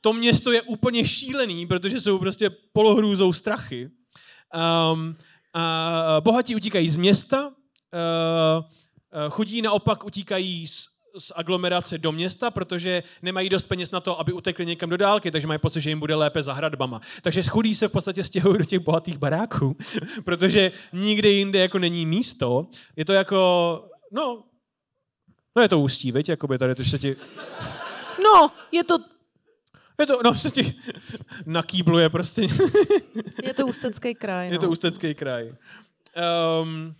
to město je úplně šílený, protože jsou prostě polohrůzou strachy. Um, a bohatí utíkají z města, uh, chudí naopak utíkají z, z aglomerace do města, protože nemají dost peněz na to, aby utekli někam do dálky, takže mají pocit, že jim bude lépe za hradbama. Takže chudí se v podstatě stěhují do těch bohatých baráků, [LAUGHS] protože nikde jinde jako není místo. Je to jako, no, no je to ústí, viď? Jakoby tady to se ti... No, je to, Je to, no, se ti [LAUGHS] nakýbluje prostě. [LAUGHS] je to Ústecký kraj. Je to no. Ústecký kraj. Um,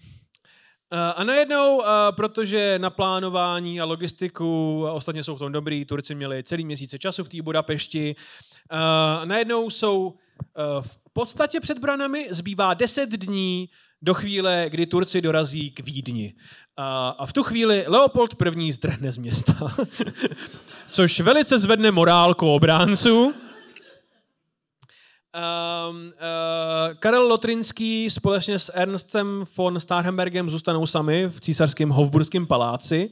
a najednou, protože na plánování a logistiku, a ostatně jsou v tom dobrý, Turci měli celý měsíce času v té Budapešti, uh, najednou jsou v podstatě před branami, zbývá 10 dní do chvíle, kdy Turci dorazí k Vídni. A, v tu chvíli Leopold I. zdrhne z města. [LAUGHS] Což velice zvedne morálku obránců. Uh, Karel Lotrinský společně s Ernstem von Starhembergem zůstanou sami v císařském Hofburském paláci.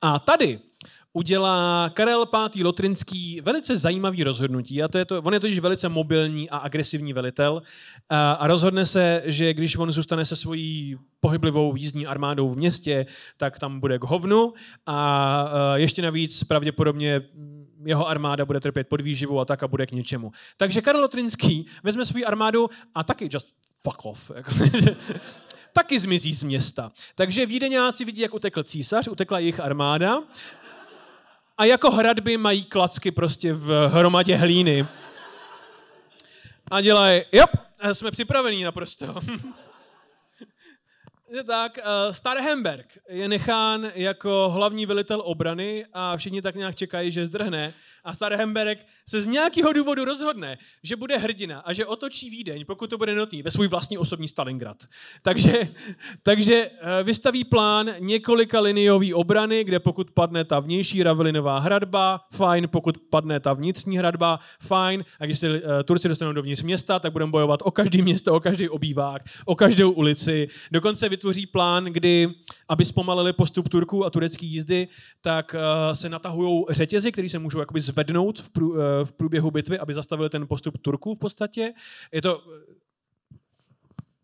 A tady udělá Karel V. Lotrinský velice zajímavý rozhodnutí. A to je to, on je totiž velice mobilní a agresivní velitel. A, a rozhodne se, že když on zůstane se svojí pohyblivou jízdní armádou v městě, tak tam bude k hovnu. A uh, ještě navíc pravděpodobně jeho armáda bude trpět podvýživu a tak a bude k ničemu. Takže Karel Lotrinský vezme svou armádu a taky just fuck off. Jako, [LAUGHS] taky zmizí z města. Takže vídeňáci vidí, jak utekl císař, utekla jejich armáda a jako hradby mají klacky prostě v hromadě hlíny. A dělají, jop, jsme připravení naprosto. [LAUGHS] Je tak, uh, Starhemberg je nechán jako hlavní velitel obrany a všichni tak nějak čekají, že zdrhne. A Starhemberg se z nějakého důvodu rozhodne, že bude hrdina a že otočí Vídeň, pokud to bude nutný, ve svůj vlastní osobní Stalingrad. Takže, takže eh, vystaví plán několika liniový obrany, kde pokud padne ta vnější Ravelinová hradba, fajn, pokud padne ta vnitřní hradba, fajn, a když se uh, Turci dostanou dovnitř města, tak budeme bojovat o každý město, o každý obývák, o každou ulici. Dokonce vytvoří plán, kdy, aby zpomalili postup Turků a turecké jízdy, tak uh, se natahují řetězy, které se můžou jakoby zvednout v, prů, uh, v průběhu bitvy, aby zastavili ten postup Turků v podstatě. Je to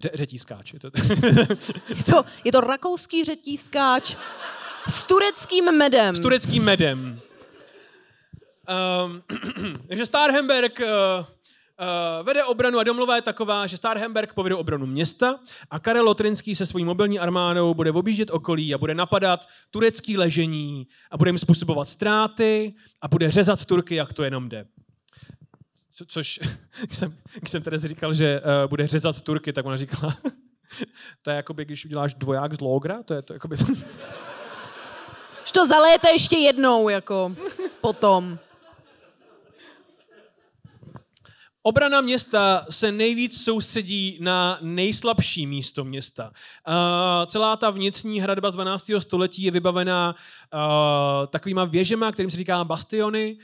Ře- řetískáč. Je to... [LAUGHS] Je to, je to rakouský řetískáč s tureckým medem. s tureckým medem. Um, [CLEARS THROAT] takže Starhemberg uh, uh, vede obranu a domluva je taková, že Starhemberg povede obranu města a Karel Lotrinský se svojí mobilní armádou bude objíždět okolí a bude napadat turecký ležení a bude jim způsobovat ztráty a bude řezat Turky, jak to jenom jde. Co, což, [LAUGHS] když jsem, když jsem Terezi říkal, že uh, bude řezat Turky, tak ona říkala, [LAUGHS] to je jako když uděláš dvoják z Logra, to je to jakoby... Že to zaléte ještě jednou, jako potom. Obrana města se nejvíc soustředí na nejslabší místo města. Uh, celá ta vnitřní hradba z 12. století je vybavená uh, takovýma věžema, kterým se říká bastiony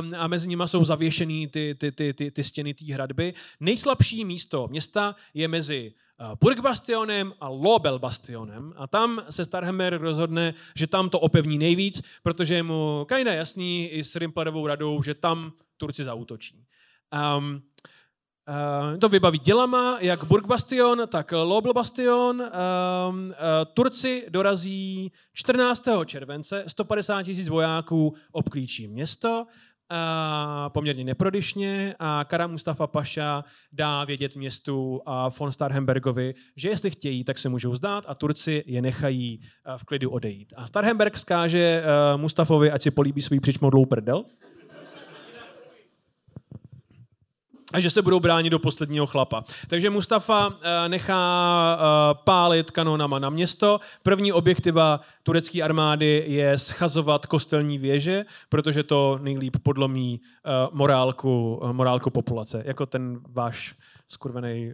um, a mezi nimi jsou zavěšený ty, ty, ty, ty, ty stěny té hradby. Nejslabší místo města je mezi Burg Bastionem a Lobel Bastionem a tam se Starhammer rozhodne, že tam to opevní nejvíc, protože je mu kajna jasný i s Rimplerovou radou, že tam Turci zautočí. Um, Uh, to vybaví dělama, jak Burg Bastion, tak Lobel Bastion. Uh, Turci dorazí 14. července, 150 tisíc vojáků obklíčí město, uh, poměrně neprodyšně a Kara Mustafa Paša dá vědět městu a von Starhembergovi, že jestli chtějí, tak se můžou zdát a Turci je nechají v klidu odejít. A Starhemberg skáže Mustafovi, ať si políbí svůj přičmodlou prdel. A že se budou bránit do posledního chlapa. Takže Mustafa uh, nechá uh, pálit kanonama na město. První objektiva turecké armády je schazovat kostelní věže, protože to nejlíp podlomí uh, morálku, morálku populace. Jako ten váš skurvený...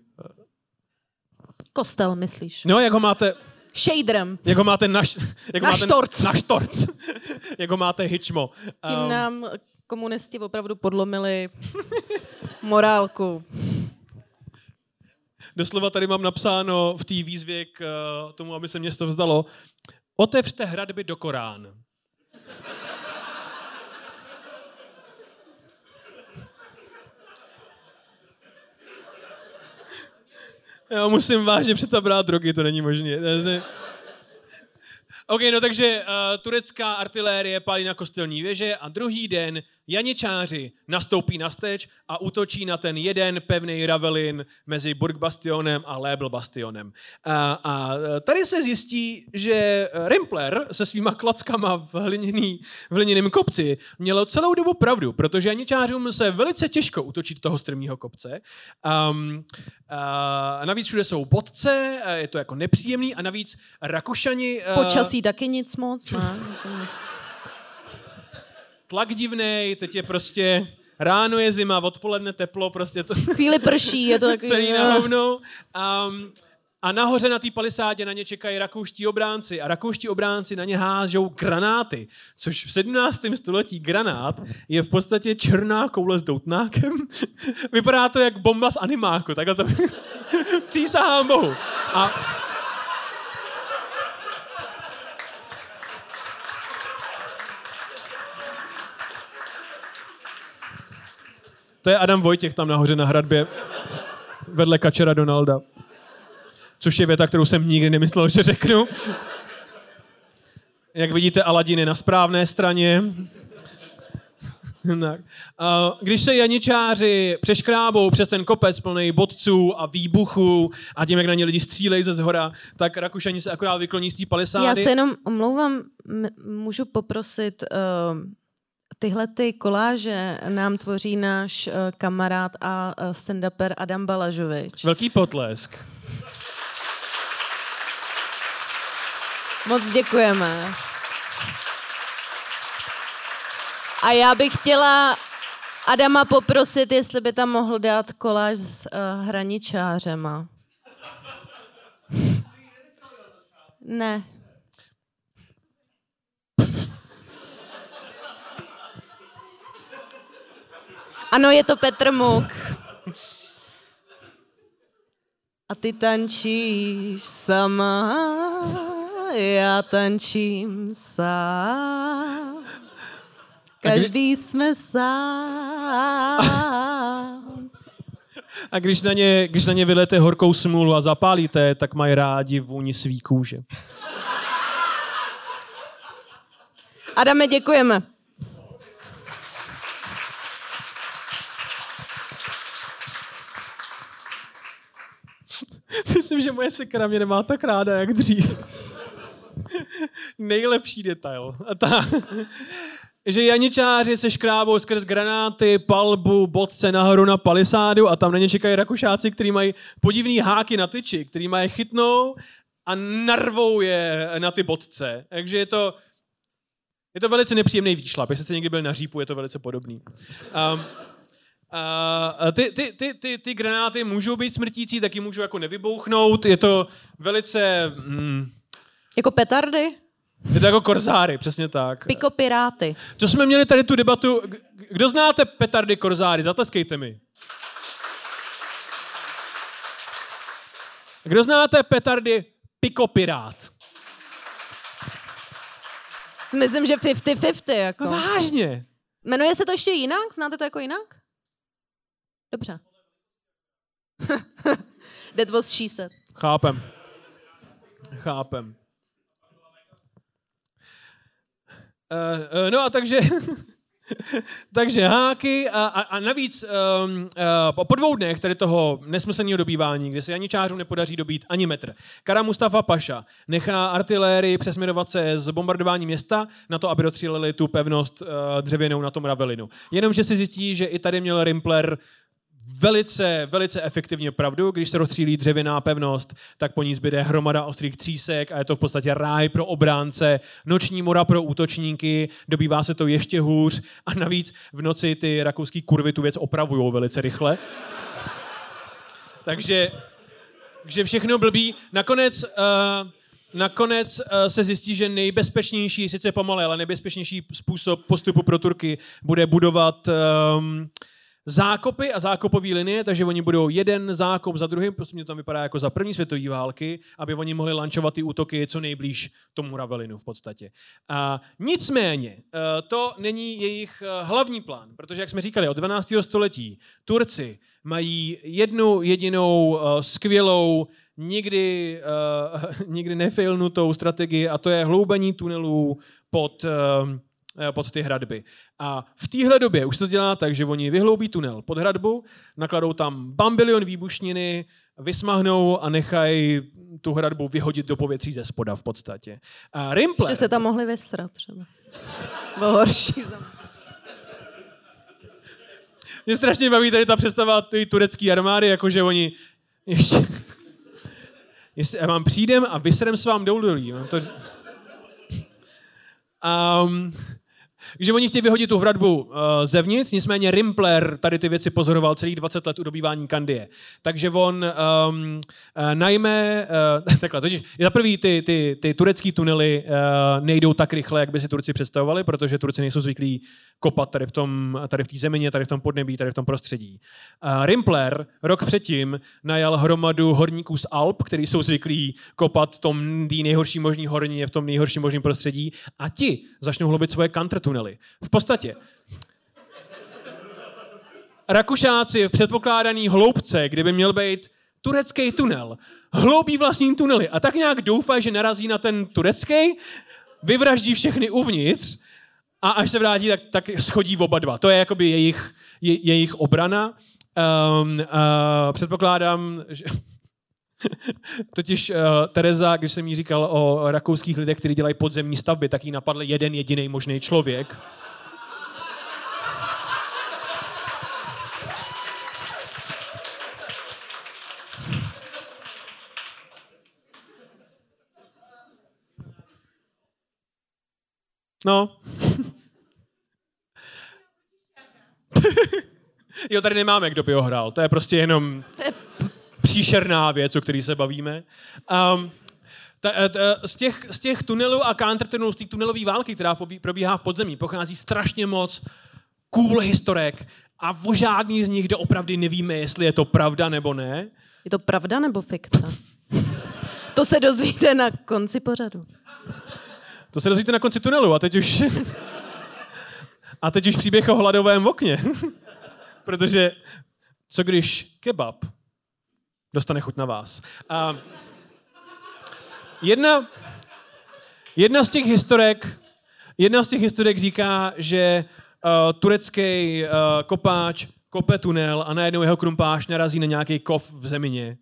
Kostel, myslíš? No, jak ho máte... Shaderem. Jak ho máte na, š... jak Na máte štorc. Na štorc. [LAUGHS] jak ho máte hičmo. Tím Um, nám komunisti opravdu podlomili morálku. Doslova tady mám napsáno v té výzvě k uh, tomu, aby se město vzdalo. Otevřte hradby do Korán. Já musím vážně přestat brát drogy, to není možné. OK, no takže uh, turecká artilérie pálí na kostelní věže a druhý den janičáři nastoupí na steč a útočí na ten jeden pevný ravelin mezi Burg Bastionem a Lébel Bastionem. A, a tady se zjistí, že Rimpler se svýma klackama v, hliněný, v hliněném kopci měl celou dobu pravdu, protože janičářům se velice těžko útočí do toho strmého kopce. Um, a navíc všude jsou bodce, a je to jako nepříjemný a navíc Rakušani... uh, Počasí taky nic moc. Ne? [LAUGHS] tlak divnej, teď je prostě ráno je zima, odpoledne teplo, prostě to Chvíli prší, je to [LAUGHS] takový... celý na hovno. Um, a nahoře na té palisádě na ně čekají rakouští obránci a rakouští obránci na ně hážou granáty, což v 17. století granát je v podstatě černá koule s doutnákem. [LAUGHS] Vypadá to jak bomba z animáku, takhle to [LAUGHS] přísahám bohu. A To je Adam Vojtěch tam nahoře na hradbě vedle Kačera Donalda. Což je věta, kterou jsem nikdy nemyslel, že řeknu. Jak vidíte, Aladin je na správné straně. tak. Když se janičáři přeškrábou přes ten kopec plný bodců a výbuchů a tím, jak na ně lidi střílejí ze zhora, tak Rakušani se akorát vykloní z té palisády. Já se jenom omlouvám, můžu poprosit, uh, tyhle ty koláže nám tvoří náš uh, kamarád a uh, stand-uper Adam Balažovič. Velký potlesk. Moc děkujeme. A já bych chtěla Adama poprosit, jestli by tam mohl dát koláž s uh, hraničářema. Ne. Ano, je to Petr Muk. A ty tančíš sama, já tančím sám. Každý jsme sám. A když na, ně, když na ně vylete horkou smůlu a zapálíte, tak mají rádi vůni svý kůže. Adame, děkujeme. Myslím, že moje sekera mě nemá tak ráda, jak dřív. Nejlepší detail. A ta, že janičáři se škrábou skrz granáty, palbu, bodce nahoru na palisádu a tam na ně čekají rakušáci, kteří mají podivný háky na tyči, který mají chytnou a narvou je na ty bodce. Takže je to, je to velice nepříjemný výšlap. Jestli jste někdy byl na řípu, je to velice podobný. Um, Uh, ty, ty, ty, ty, ty granáty můžou být smrtící, taky můžou jako nevybouchnout. Je to velice... Mm, Jako petardy? je to jako korzáry, přesně tak. Piko piráty. To jsme měli tady tu debatu. Kdo znáte petardy korzáry? Zatleskejte mi. Kdo znáte petardy pikopirát? Myslím, že 50-50. Jako. No vážně. Jmenuje se to ještě jinak? Znáte to jako jinak? Dobře. [LAUGHS] That was she said. Chápem. Chápem. Uh, uh, no a takže... [LAUGHS] takže háky a, a, a navíc um, uh, po, dvou dnech tady toho nesmyslného dobývání, kde se janičářům nepodaří dobít ani metr. Kara Mustafa Paša nechá artilérii přesměrovat se z bombardování města na to, aby dostříleli tu pevnost uh, dřevěnou na tom Ravelinu. Jenomže si zjistí, že i tady měl Rimpler velice, velice efektivně pravdu. Když se rozstřílí dřevěná pevnost, tak po ní zbyde hromada ostrých třísek a je to v podstatě ráj pro obránce, noční mora pro útočníky, dobývá se to ještě hůř a navíc v noci ty rakouský kurvy tu věc opravují velice rychle. Takže, takže všechno blbý. Nakonec, uh, nakonec uh, se zjistí, že nejbezpečnější, sice pomalé, ale nejbezpečnější způsob postupu pro Turky bude budovat um, zákopy a zákopové linie, takže oni budou jeden zákop za druhým, prostě mě to tam vypadá jako za první světové války, aby oni mohli lančovat ty útoky co nejblíž tomu Ravelinu v podstatě. A nicméně, eh, to není jejich eh, hlavní plán, protože, jak jsme říkali, od 12. století Turci mají jednu jedinou eh, skvělou, nikdy, [LAUGHS] nikdy nefailnutou strategii a to je hloubení tunelů pod pod ty hradby. A v téhle době už se to dělá tak, že oni vyhloubí tunel pod hradbu, nakladou tam bambilion výbušniny, vysmahnou a nechají tu hradbu vyhodit do povětří ze spoda v podstatě. A Rimpler, Že se tam mohli vysrat třeba. Bylo horší za mě. mě strašně baví tady ta představa ty turecké armády, jakože oni ještě... Jestli, já vám přijdem a vyserem s vám. No, to... Um, že oni chtějí vyhodit tu hradbu uh, zevnitř, nicméně Rimpler tady ty věci pozoroval celých 20 let u dobývání Kandie. Takže on um, uh, najme, uh, [LAUGHS] takhle, totiž za prvý ty, ty, ty turecký tunely uh, nejdou tak rychle, jak by si Turci představovali, protože Turci nejsou zvyklí kopat tady v tom, tady v té zemině, tady v tom podnebí, tady v tom prostředí. Uh, Rimpler rok předtím najal hromadu horníků z Alp, kteří jsou zvyklí kopat v tom nejhorší možný horní, v tom nejhorším možným prostředí a ti začnou hlubit svoje kantrtunely. V podstatě Rakušáci v předpokládaný hloubce, kdyby měl být turecký tunel, hloubí vlastní tunely a tak nějak doufají, že narazí na ten turecký, vyvraždí všechny uvnitř a až se vrátí, tak, tak schodí oba dva. To je jakoby jejich, je, jejich obrana. Um, uh, předpokládám, že... [LAUGHS] Totiž uh, Tereza, když jsem jí říkal o rakouských lidech, kteří dělají podzemní stavby, tak jí napadl jeden jediný možný člověk. No. [LAUGHS] jo, tady nemáme, kdo by ho hrál. To je prostě jenom příšerná věc, o který se bavíme. Um, ta, ta, z, těch, z těch tunelů a countertunelů, z té tunelové války, která probíhá v podzemí, pochází strašně moc cool historek a o žádný z nich doopravdy nevíme, jestli je to pravda nebo ne. Je to pravda nebo fikce? [LAUGHS] to se dozvíte na konci pořadu. To se dozvíte na konci tunelu a teď už... [LAUGHS] a teď už příběh o hladovém okně. [LAUGHS] Protože co když kebab dostane chuť na vás? A jedna, jedna z těch historek jedna z těch historek říká, že uh, turecký uh, kopáč kope tunel a najednou jeho krumpáš narazí na nějaký kov v zemině.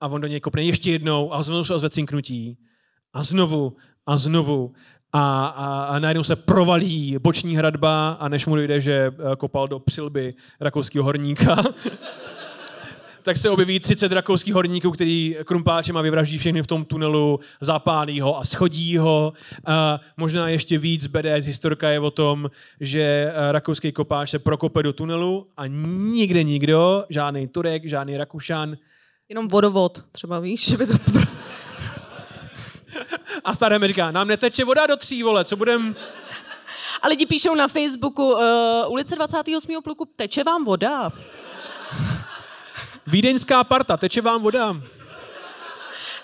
A on do něj kopne ještě jednou a znovu se ozve cinknutí. A znovu a znovu. A, a, a najednou se provalí boční hradba a než mu dojde, že eh, kopal do přilby rakouského horníka, [LAUGHS] tak se objeví 30 rakouských horníků, který krumpáčem a vyvraždí všechny v tom tunelu, zapálí ho a schodí ho. A možná ještě víc BDS historka je o tom, že eh, rakouský kopáč se prokope do tunelu a nikde nikdo, žádný Turek, žádný Rakušan. Jenom vodovod, třeba víš, že by to... [LAUGHS] a staré mi říká, nám neteče voda do tří, vole, co budem... A lidi píšou na Facebooku, uh, ulice 28. pluku, teče vám voda. Vídeňská parta, teče vám voda.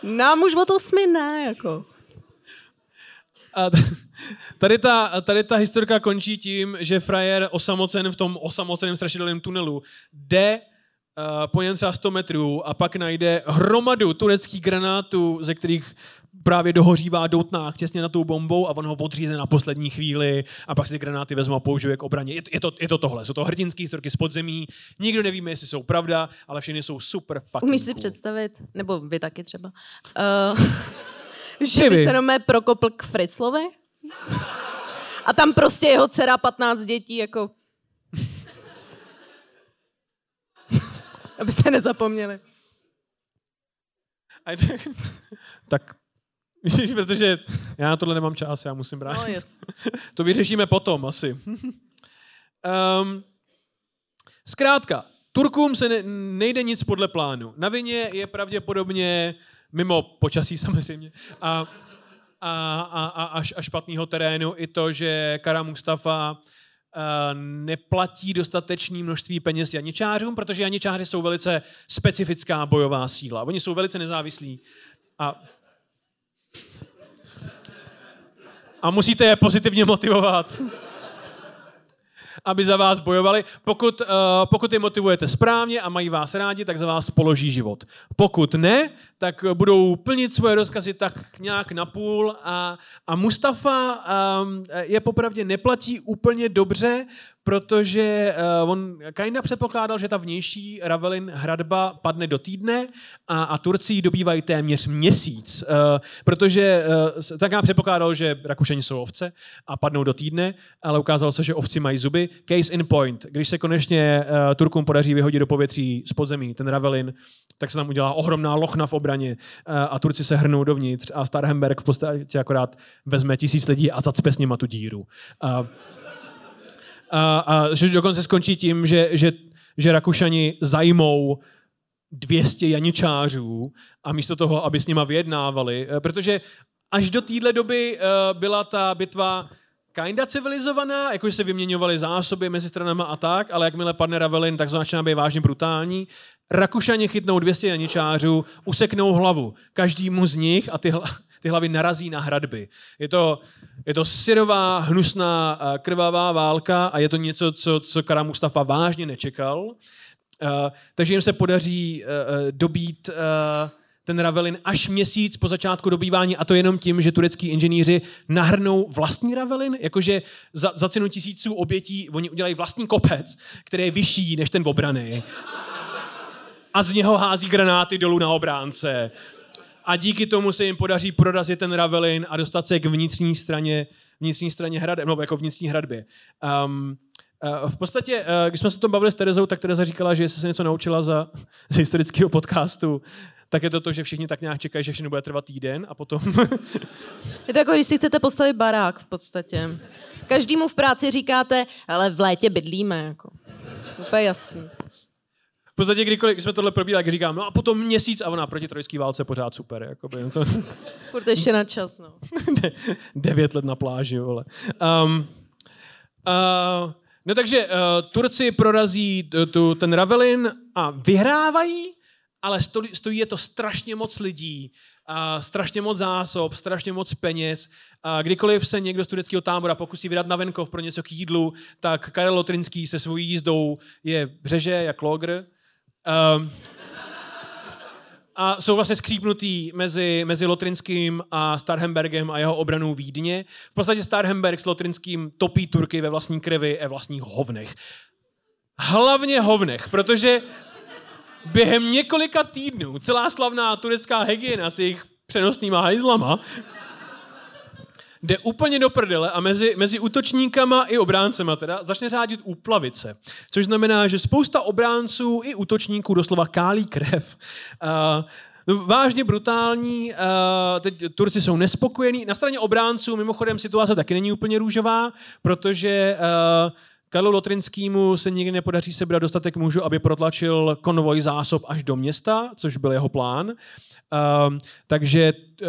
Nám už o osmi ne, jako. A tady ta, tady ta historka končí tím, že frajer osamocen v tom osamoceném strašidelném tunelu jde uh, po něm třeba 100 metrů a pak najde hromadu tureckých granátů, ze kterých právě dohořívá doutnák těsně na tou bombou a on ho odříze na poslední chvíli a pak si ty granáty vezme a použije k obraně. Je, je, to, je to tohle. Jsou to hrdinské historky z podzemí. Nikdo nevíme, jestli jsou pravda, ale všechny jsou super fucking Umíš si cool. představit, nebo vy taky třeba, uh, [LAUGHS] že by se jenom prokopl k Fritzlovi a tam prostě jeho dcera 15 dětí jako... [LAUGHS] Abyste nezapomněli. [LAUGHS] Tak [LAUGHS] Myslíš, protože já na tohle nemám čas, já musím brát. No, [LAUGHS] to vyřešíme potom asi. um, [LAUGHS] zkrátka, Turkům se ne, nejde nic podle plánu. Na vině je pravděpodobně, mimo počasí samozřejmě, a, a, a, a, a špatného terénu i to, že Kara Mustafa Uh, neplatí dostatečné množství peněz janičářům, protože janičáři jsou velice specifická bojová síla. Oni jsou velice nezávislí a a musíte je pozitivně motivovat, aby za vás bojovali. Pokud, uh, pokud je motivujete správně a mají vás rádi, tak za vás položí život. Pokud ne, tak budou plnit svoje rozkazy tak nějak napůl a, a Mustafa um, je popravdě neplatí úplně dobře, protože uh, on kinda předpokládal, že ta vnější Ravelin hradba padne do týdne a, a Turci ji dobývají téměř měsíc, uh, protože uh, tak já předpokládal, že Rakušani jsou ovce a padnou do týdne, ale ukázalo se, že ovci mají zuby. Case in point. Když se konečně uh, Turkům podaří vyhodit do povětří z podzemí ten Ravelin, tak se tam udělá ohromná lochna v obraně uh, a Turci se hrnou dovnitř a Starhemberg v podstatě akorát vezme tisíc lidí a zacpe s nima tu díru. Uh, a, a že dokonce skončí tím, že, že, že Rakušani zajmou 200 janičářů a místo toho, aby s nima vyjednávali, eh, protože až do téhle doby uh, byla ta bitva kinda civilizovaná, jakože se vyměňovaly zásoby mezi stranama a tak, ale jakmile padne Ravelin, tak to začíná být vážně brutální. Rakušani chytnou 200 janičářů, useknou hlavu každému z nich a ty, hla, ty hlavy narazí na hradby. Je to, je to syrová, hnusná, eh, krvavá válka a je to něco, co, co Kara Mustafa vážně nečekal. Uh, takže jim se podaří uh, dobít uh, ten Ravelin až měsíc po začátku dobývání a to jenom tím, že turecký inženýři nahrnou vlastní Ravelin, jakože za, za cenu tisíců obětí oni udělají vlastní kopec, který je vyšší než ten obrany. A z něho hází granáty dolů na obránce a díky tomu se jim podaří prorazit ten Ravelin a dostat se k vnitřní straně, vnitřní straně hrady, no jako vnitřní hradbě. Um, v podstatě, uh, když jsme se o tom bavili s Terezou, tak Tereza říkala, že jestli se něco naučila za, [LAUGHS] z historického podcastu, tak je to to, že všichni tak nějak čekají, že všechno bude trvat týden a potom... [LAUGHS] je to jako, když si chcete postavit barák v podstatě. Každému v práci říkáte, ale v létě bydlíme. Jako. Úplně jasný. V podstatě kdykoliv jsme tohle probírali, tak říkám, no a potom měsíc a ona proti trojský válce pořád super. Jakoby, no to, [LAUGHS] Furt ještě na čas, no. [LAUGHS] de- devět let na pláži, vole. Um, uh, no takže uh, Turci prorazí tu, ten Ravelin a vyhrávají, ale stojí, stojí je to strašně moc lidí, a strašně moc zásob, strašně moc peněz. A kdykoliv se někdo z tureckého tábora pokusí vydat na venkov pro něco k jídlu, tak Karel Lotrinský se svojí jízdou je břeže jak logr. Um, a jsou vlastně skřípnutý mezi, mezi Lotrinským a Starhembergem a jeho obranou Vídně. V podstatě Starhemberg s Lotrinským topí Turky ve vlastní krvi a vlastních hovnech. Hlavně hovnech, protože během několika týdnů celá slavná turecká hygiena s jejich přenosnýma hajzlama jde úplně do prdele a mezi, mezi útočníkama i obráncema teda začne řádit úplavice. Což znamená, že spousta obránců i útočníků doslova kálí krev. Uh, no, vážně brutální, uh, teď Turci jsou nespokojení. Na straně obránců mimochodem situace taky není úplně růžová, protože uh, Karlu Lotrinskému se nikdy nepodaří sebrat dostatek mužů, aby protlačil konvoj zásob až do města, což byl jeho plán. Um, takže uh,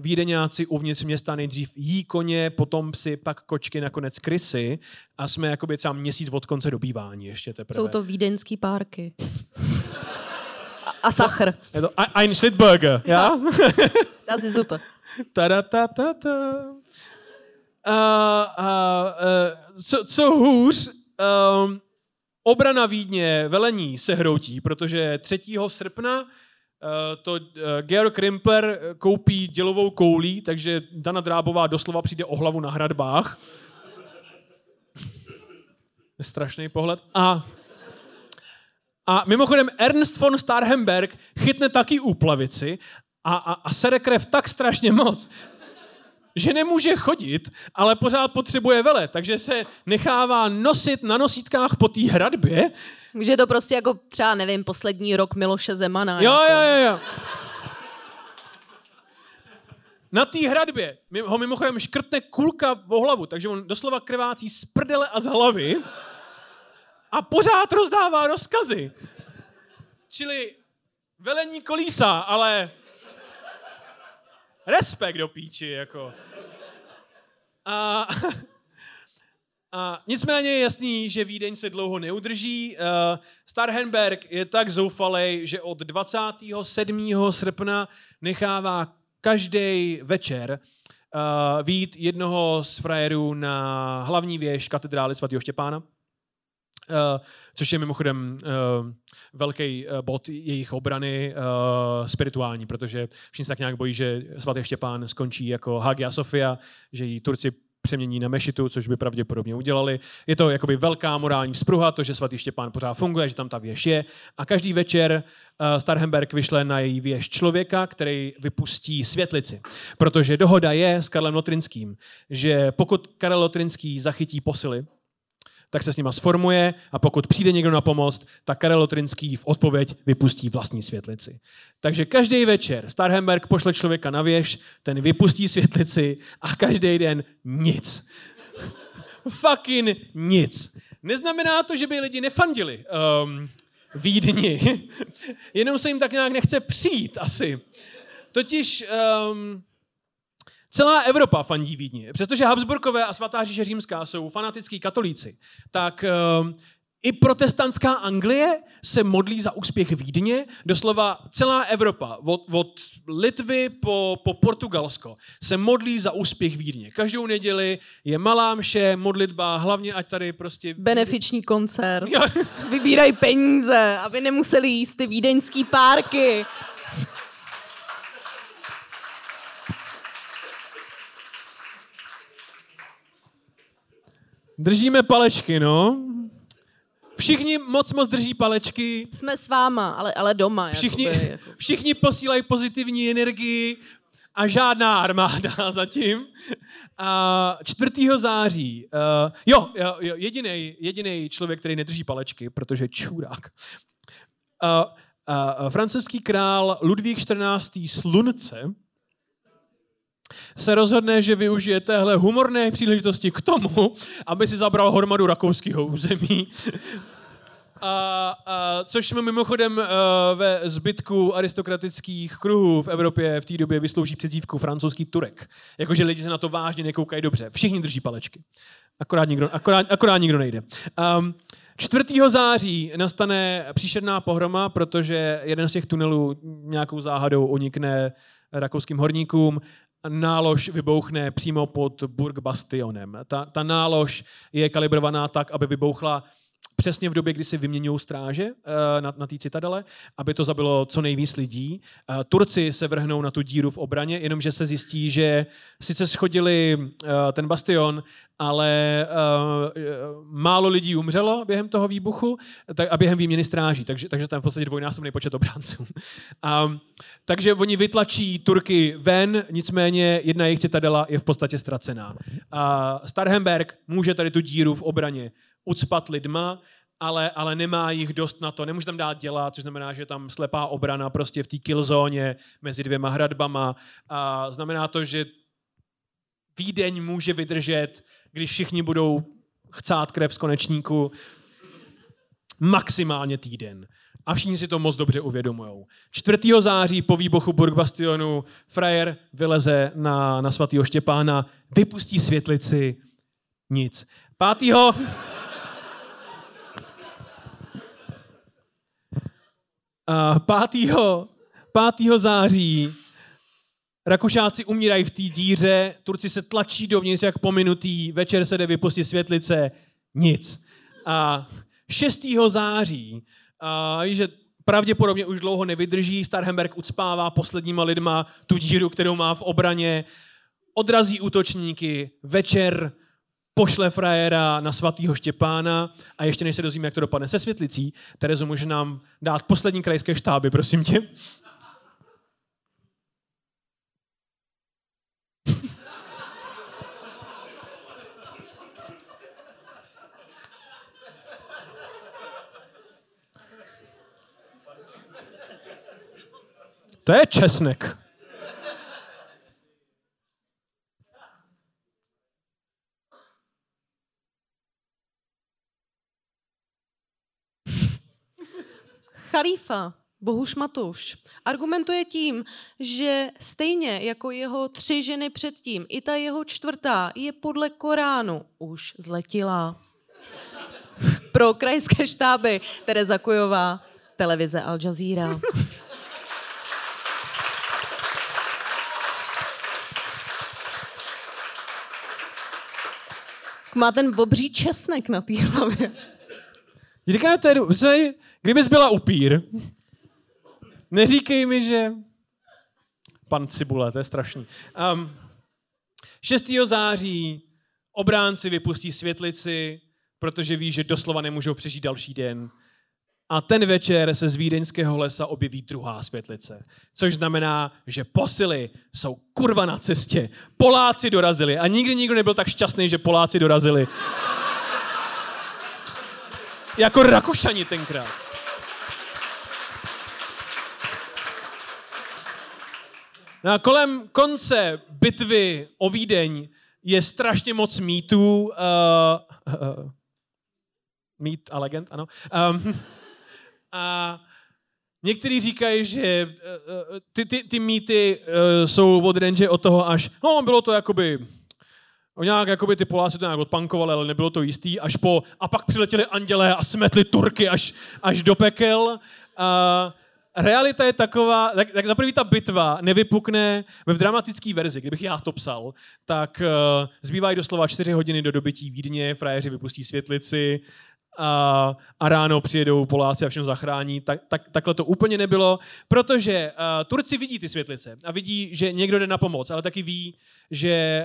vídeňáci uvnitř města nejdřív jí koně, potom psy, pak kočky, nakonec krysy a jsme jakoby třeba měsíc od konce dobývání ještě teprve. Jsou to vídeňský párky. A, a sachr. Je to Ein- Schlittburger, já? [LAUGHS] Das ist super. ta ta ta ta. Uh, co, co hůř, um, obrana Vídně velení se hroutí, protože 3. srpna to Georg Rimpler koupí dělovou koulí, takže Dana Drábová doslova přijde o hlavu na hradbách. Strašný pohled. A a mimochodem Ernst von Starhemberg chytne taky úplavici a, a, a sere krev tak strašně moc, že nemůže chodit, ale pořád potřebuje vele, takže se nechává nosit na nosítkách po té hradbě. Je to prostě jako třeba, nevím, poslední rok Miloše Zemana. Jo, jako. jo, jo, jo. Na té hradbě ho mimochodem škrtne kulka o hlavu, takže on doslova krvácí z prdele a z hlavy a pořád rozdává rozkazy. Čili velení kolísa, ale respekt do píči, jako. A, a nicméně je jasný, že Vídeň se dlouho neudrží. Starhenberg je tak zoufalej, že od 27. srpna nechává každý večer vít jednoho z frajerů na hlavní věž katedrály svatého Štěpána. Uh, což je mimochodem uh, velký uh, bod jejich obrany uh, spirituální, protože všichni se tak nějak bojí, že svatý Štěpán skončí jako Hagia Sofia, že ji Turci přemění na mešitu, což by pravděpodobně udělali. Je to jakoby velká morální spruha, to, že svatý Štěpán pořád funguje, že tam ta věž je. A každý večer uh, Starhemberg vyšle na její věž člověka, který vypustí světlici. Protože dohoda je s Karlem Lotrinským, že pokud Karel Lotrinský zachytí posily, tak se s nima sformuje a pokud přijde někdo na pomoc, tak Karel Lotrinský v odpověď vypustí vlastní světlici. Takže každý večer Starhemberg pošle člověka na věž, ten vypustí světlici a každý den nic. [LAUGHS] Fucking nic. Neznamená to, že by lidi nefandili um, Vídni. [LAUGHS] Jenom se jim tak nějak nechce přijít asi. Totiž um, Celá Evropa fandí Vídni. Přestože Habsburkové a svatá říše římská jsou fanatický katolíci, tak um, i protestantská Anglie se modlí za úspěch Vídně. Doslova celá Evropa, od, od Litvy po, po Portugalsko, se modlí za úspěch Vídně. Každou neděli je malá mše, modlitba, hlavně ať tady prostě... Benefiční koncert. [LAUGHS] Vybírají peníze, aby nemuseli jíst ty vídeňský párky. Držíme palečky, no. Všichni moc moc drží palečky. Jsme s váma, ale, ale doma. Všichni, jakoby, [LAUGHS] jako. všichni posílají pozitivní energii a žádná armáda [LAUGHS] zatím. A 4. září, uh, jo, jo, jo jediný, jediný člověk, který nedrží palečky, protože čurák. Uh, uh, francouzský král Ludvík XIV. Slunce se rozhodne, že využije téhle humorné příležitosti k tomu, aby si zabral hromadu rakouského území. a, a, což jsme mimochodem a, ve zbytku aristokratických kruhů v Evropě v té době vyslouží předzívku francouzský Turek. Jakože lidi se na to vážně nekoukají dobře. Všichni drží palečky. Akorát nikdo, akorát, akorát nikdo nejde. Um, 4. září nastane příšerná pohroma, protože jeden z těch tunelů nějakou záhadou unikne rakouským horníkům nálož vybouchne přímo pod Burg Bastionem. Ta, ta nálož je kalibrovaná tak, aby vybouchla přesně v době, kdy si vyměňují stráže eh, na, na té citadele, aby to zabilo co nejvíc lidí. Eh, Turci se vrhnou na tu díru v obraně, jenomže se zjistí, že sice schodili eh, ten bastion, ale málo lidí umřelo během toho výbuchu a během výměny stráží, takže, takže tam v podstatě dvojnásobný počet obránců. A, [LAUGHS] takže oni vytlačí Turky ven, nicméně jedna jejich citadela je v podstatě ztracená. A Starhemberg může tady tu díru v obraně ucpat lidma, ale, ale nemá jich dost na to, nemůže tam dát dělat, což znamená, že je tam slepá obrana prostě v té killzóně mezi dvěma hradbama a znamená to, že Vídeň může vydržet, když všichni budou chcát krev z konečníku, maximálně týden. A všichni si to moc dobře uvědomují. 4. září po výbuchu Burgbastionu frajer vyleze na, na svatého Štěpána, vypustí světlici, nic. 5. 5. 5. září Rakušáci umírají v té díře, Turci se tlačí dovnitř jak pominutý, večer se jde vypustit světlice, nic. A 6. září, a, že pravděpodobně už dlouho nevydrží, Starhemberg ucpává posledníma lidma tu díru, kterou má v obraně, odrazí útočníky, večer pošle frajera na svatýho Štěpána a ještě než se dozvíme, jak to dopadne se světlicí, Terezo může nám dát poslední krajské štáby, prosím tě. [LAUGHS] To je česnek. Chalífa, Bohuš Matuš, argumentuje tím, že stejně jako jeho tři ženy předtím, i ta jeho čtvrtá je podle Koránu už zletila. [LAUGHS] Pro krajské štáby Tereza Kujová, televize Al Jazeera. Má ten obří česnek na té hlavě. Říkáte, kdybys byla upír, neříkej mi, že... Pan Cibule, to je strašný. Um, 6. září obránci vypustí světlici, protože ví, že doslova nemůžou přežít další den. A ten večer se z vídeňského lesa objeví druhá světlice. Což znamená, že posily jsou kurva na cestě. Poláci dorazili. A nikdy nikdo nebyl tak šťastný, že Poláci dorazili. Jako Rakušani tenkrát. No a kolem konce bitvy o Vídeň je strašně moc mýtů. [LAUGHS] Uh, uh, mít a legend, ano. Um, a někteří říkají, že uh, ty, ty, ty mýty jsou od Range od toho až, no bylo to jakoby O nějak, jakoby ty Poláci to nějak odpankovali, ale nebylo to jistý, až po, a pak přiletěli andělé a smetli Turky až, až do pekel. A realita je taková, tak, tak zaprvé ta bitva nevypukne v dramatické verzi, kdybych já to psal, tak uh, zbývají doslova čtyři hodiny do dobytí Vídně, frajeři vypustí světlici, a, a ráno přijedou Poláci a všechno zachrání. Tak, tak, takhle to úplně nebylo, protože uh, Turci vidí ty světlice a vidí, že někdo jde na pomoc, ale taky ví, že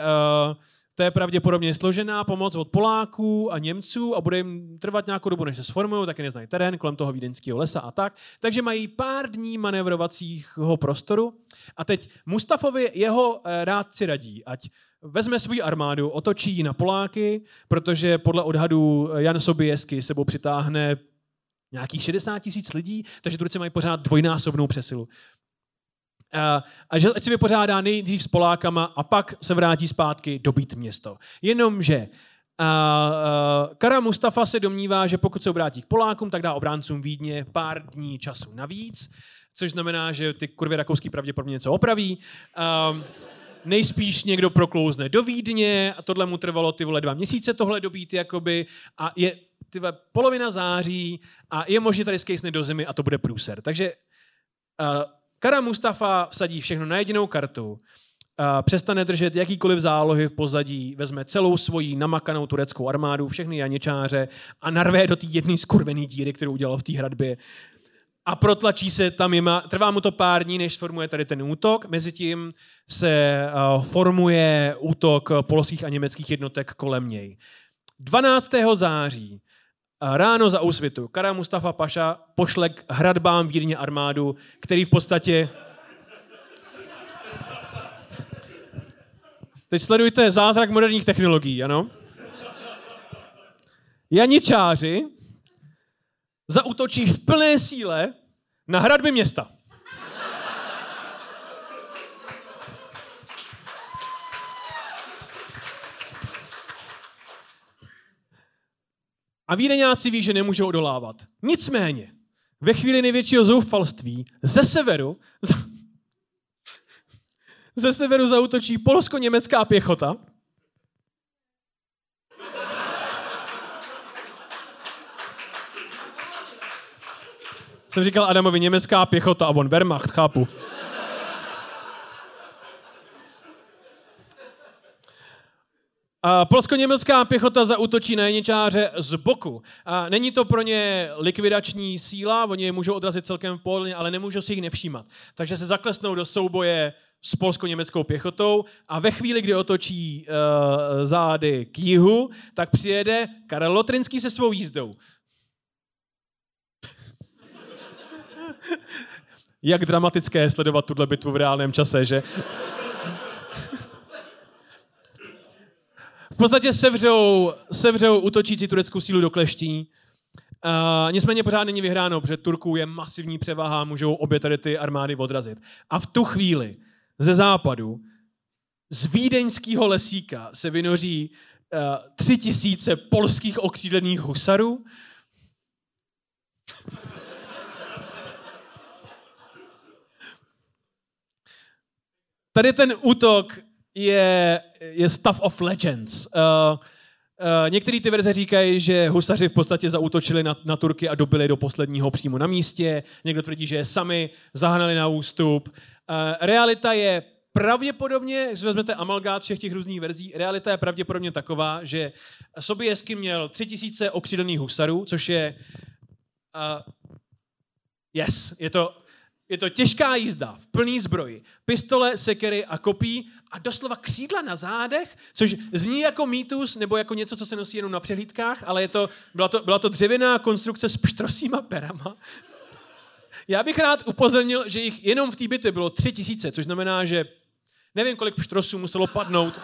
uh, to je pravděpodobně složená pomoc od Poláků a Němců a bude jim trvat nějakou dobu, než se sformují, taky neznají terén kolem toho vídeňského lesa a tak. Takže mají pár dní manevrovacího prostoru. A teď Mustafovi jeho eh, rádci radí, ať vezme svou armádu, otočí na Poláky, protože podle odhadů Jan Sobieski sebou přitáhne nějakých 60 tisíc lidí, takže Turci mají pořád dvojnásobnou přesilu. A, a že ať si vypořádá nejdřív s Polákama a pak se vrátí zpátky dobít město. Jenomže A Kara Mustafa se domnívá, že pokud se obrátí k Polákům, tak dá obráncům Vídně pár dní času navíc, což znamená, že ty kurvy rakouský pravděpodobně něco opraví. Uh, nejspíš někdo proklouzne do Vídně a tohle mu trvalo ty vole dva měsíce tohle dobít jakoby a je ty vole, polovina září a je možné tady skejsne do zimy a to bude průser. Takže Kara Mustafa vsadí všechno na jedinou kartu, přestane držet jakýkoliv zálohy v pozadí, vezme celou svoji namakanou tureckou armádu, všechny janičáře a narve do té jedné skurvené díry, kterou udělal v té hradbě a protlačí se tam, jima, trvá mu to pár dní, než formuje tady ten útok, mezitím se uh, formuje útok polských a německých jednotek kolem něj. 12. září ráno za úsvitu Kara Mustafa Paša pošle k hradbám Vírně armádu, který v podstatě... Teď sledujte zázrak moderních technologií, ano? Janičáři zautočí v plné síle na hradby města. A vídeňáci ví, že nemůžou odolávat. Nicméně, ve chvíli největšího zoufalství ze severu ze severu zautočí polsko-německá pěchota, Jsem říkal Adamovi německá pěchota a on Wehrmacht, chápu. Polsko-německá pěchota zautočí na jeničáře z boku. Není to pro ně likvidační síla, oni je můžou odrazit celkem pohodlně, ale nemůžou si jich nevšímat. Takže se zaklesnou do souboje s polsko-německou pěchotou a ve chvíli, kdy otočí uh, zády k jihu, tak přijede Karel Lotrinský se svou jízdou. [LAUGHS] Jak dramatické je sledovat tuhle bitvu v reálném čase, že? Podstatě sevřou, sevřou útočící tureckou sílu do kleští. Uh, nicméně pořád není vyhráno, protože Turků je masivní převaha, můžou obě tady ty armády odrazit. A v tu chvíli ze západu z vídeňského lesíka se vynoří uh, tři tisíce polských okřídlených husarů. Tady ten útok je, je stuff of legends. Uh, uh, Některé ty verze říkají, že husaři v podstatě zautočili na, na Turky a dobili do posledního přímo na místě. Někdo tvrdí, že je sami zahnali na ústup. Uh, realita je pravděpodobně, když vezmete amalgát všech těch různých verzí, realita je pravděpodobně taková, že Sobieski měl tři tisíce okřídlených husarů, což je uh, Yes, je to je to těžká jízda v plný zbroji. Pistole, sekery a kopí a doslova křídla na zádech, což zní jako mýtus nebo jako něco, co se nosí jenom na přehlídkách, ale je to, byla, to, byla to dřevěná konstrukce s pštrosíma perama. Já bych rád upozornil, že jich jenom v té bitvě bylo tři tisíce, což znamená, že nevím, kolik pštrosů muselo padnout.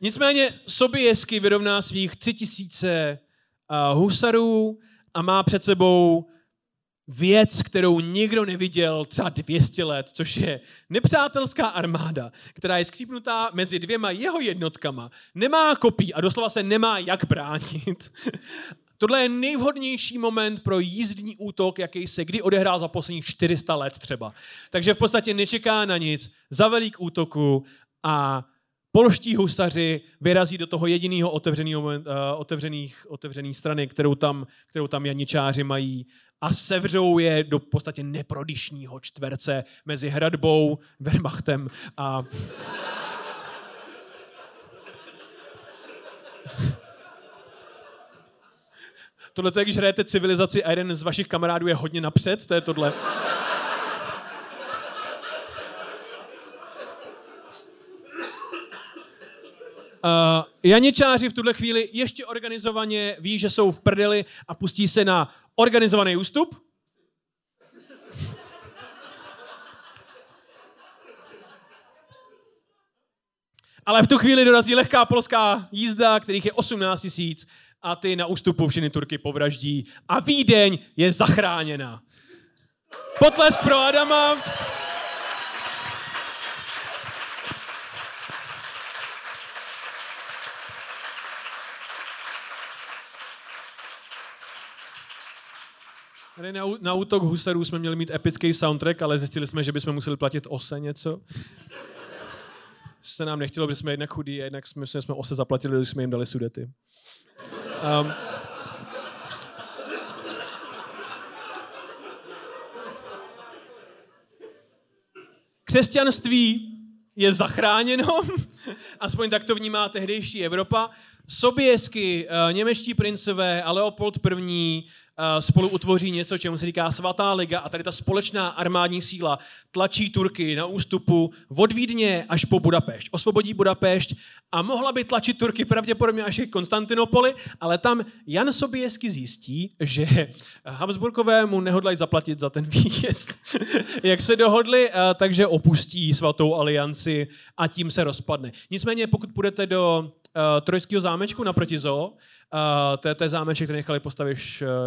Nicméně Sobieski vyrovná svých tři tisíce uh, husarů a má před sebou věc, kterou nikdo neviděl třeba 200 let, což je nepřátelská armáda, která je skřípnutá mezi dvěma jeho jednotkama, nemá kopí a doslova se nemá jak bránit. [LAUGHS] Tohle je nejvhodnější moment pro jízdní útok, jaký se kdy odehrál za posledních 400 let třeba. Takže v podstatě nečeká na nic, zavelí k útoku a polští husaři vyrazí do toho jediného otevřeného, uh, otevřených, otevřený strany, kterou tam, kterou tam janičáři mají a sevřou je do podstatě neprodyšního čtverce mezi hradbou, Wehrmachtem a... Tohle je, když hrajete civilizaci a jeden z vašich kamarádů je hodně napřed, to je tohle. Uh, janičáři v tuhle chvíli ještě organizovaně ví, že jsou v prdeli a pustí se na organizovaný ústup. Ale v tu chvíli dorazí lehká polská jízda, kterých je 18 tisíc a ty na ústupu všechny Turky povraždí a Vídeň je zachráněna. Potlesk pro Adama. Tady na, na útok husarů jsme měli mít epický soundtrack, ale zjistili jsme, že bychom museli platit ose něco. Se nám nechtělo, protože jsme jednak chudí a jednak jsme, jsme ose zaplatili, když jsme jim dali sudety. Um, křesťanství je zachráněno, [LAUGHS] aspoň tak to vnímá tehdejší Evropa. Soběsky, uh, němečtí princové a Leopold I Eh, spolu utvoří něco, čemu se říká svatá liga a tady ta společná armádní síla tlačí Turky na ústupu od Vídně až po Budapešť. Osvobodí Budapešť a mohla by tlačit Turky pravděpodobně až k Konstantinopoli, ale tam Jan Sobieski zjistí, že Habsburkové mu nehodlají zaplatit za ten [LAUGHS] výjezd. Jak se dohodli, eh, takže opustí svatou alianci a tím se rozpadne. Nicméně, pokud půjdete do uh, Trojského zámečku naproti Zoo, uh, to, je, je zámeček, který nechali postavit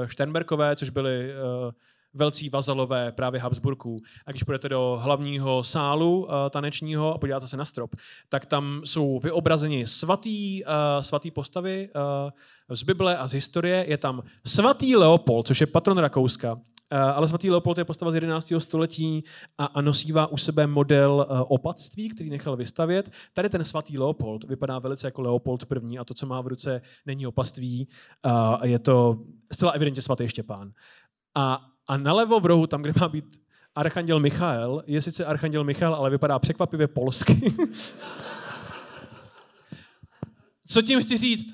Šternberkové, což byli uh, velcí vazalové právě Habsburků. A když půjdete do hlavního sálu uh, tanečního a podíváte se na strop, tak tam jsou vyobrazeni svatý, uh, svatý postavy uh, z Bible a z historie. Je tam svatý Leopold, což je patron Rakouska, Eh, ale svatý Leopold je postava z 11. století a, a nosívá u sebe model uh, opatství, který nechal vystavět. Tady ten svatý Leopold vypadá velice jako Leopold I. a to, co má v ruce, není opatství, uh, je to zcela evidentně svatý Štěpán. A, a nalevo v rohu, tam, kde má být Archanděl Michael, je sice Archanděl Michael, ale vypadá překvapivě polsky. [LAUGHS] Co tím chci říct?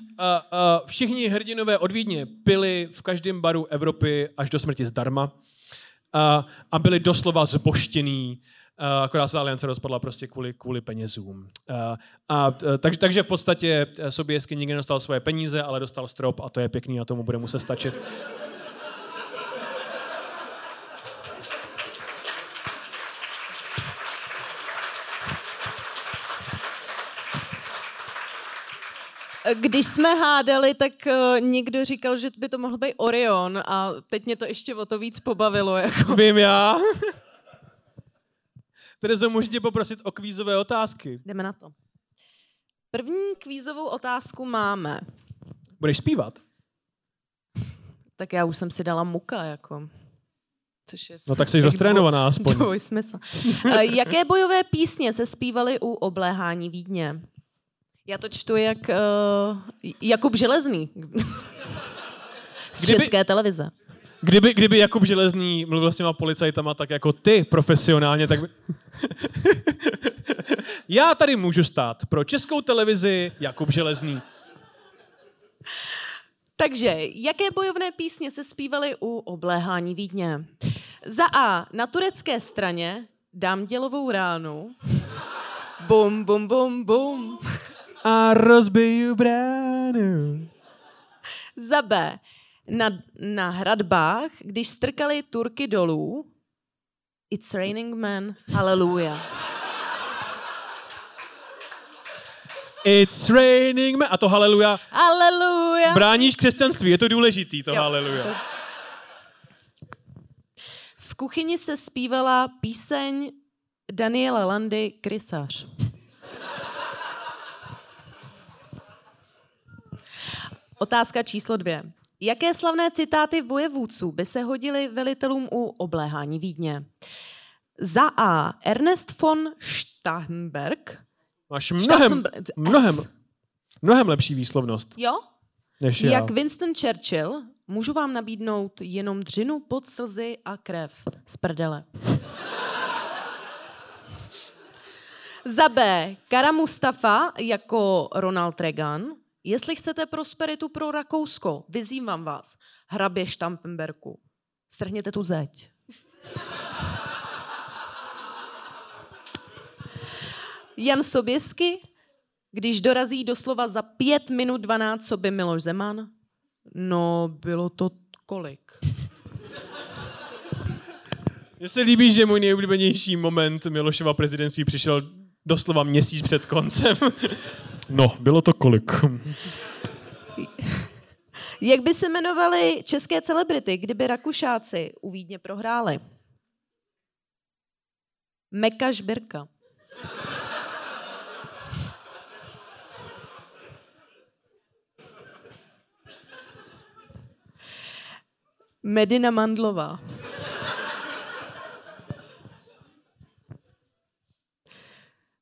Všichni hrdinové od Vídně pili v každém baru Evropy až do smrti zdarma uh, a byli doslova zboštěný, uh, akorát se aliance rozpadla prostě kvůli, kvůli penězům. Uh, a, uh, tak, takže v podstatě Soběsky nikdy nedostal svoje peníze, ale dostal strop a to je pěkný a tomu bude muset stačit. Když jsme hádali, tak uh, někdo říkal, že by to mohl být Orion a teď mě to ještě o to víc pobavilo. Jako. Vím já. [LAUGHS] Terezo, můžete poprosit o kvízové otázky? Jdeme na to. První kvízovou otázku máme. Budeš zpívat? Tak já už jsem si dala muka, jako. Což je no tak jsi roztrénovaná aspoň. Dvoj smysl. Uh, jaké bojové písně se zpívaly u obléhání Vídně? Já to čtu jak uh, Jakub Železný. Z kdyby, české televize. Kdyby, kdyby Jakub Železný mluvil s těma policajtama tak jako ty profesionálně, tak by... [LAUGHS] Já tady můžu stát pro českou televizi Jakub Železný. Takže, jaké bojovné písně se zpívaly u obléhání Vídně? Za A. Na turecké straně dám dělovou ránu. Bum, bum, bum, bum a rozbiju bránu. Za B. Na, na hradbách, když strkali Turky dolů, It's raining men, hallelujah. It's raining men. A to haleluja. Haleluja. Bráníš křesťanství, je to důležitý, to jo. haleluja. V kuchyni se zpívala píseň Daniela Landy Krysář. Otázka číslo dvě. Jaké slavné citáty vojevůdců by se hodily velitelům u obléhání Vídně? Za A. Ernest von Stachenberg. Máš mnohem, mnohem, mnohem lepší výslovnost. Jo? Než já. Jak Winston Churchill, můžu vám nabídnout jenom dřinu pod slzy a krev z prdele. Za B. Kara Mustafa jako Ronald Reagan. Jestli chcete prosperitu pro Rakousko, vyzývám vás, hrabě Štampenberku, strhněte tu zeď. [LAUGHS] Jan Soběsky, když dorazí doslova za pět minut 12, co by Miloš Zeman? No, bylo to kolik? [LAUGHS] Mně se líbí, že můj nejoblíbenější moment Milošova prezidentství přišel doslova měsíc před koncem. [LAUGHS] No, bylo to kolik? [LAUGHS] Jak by se jmenovaly české celebrity, kdyby Rakušáci u Vídně prohráli? Meka Žbirka. Medina Mandlová.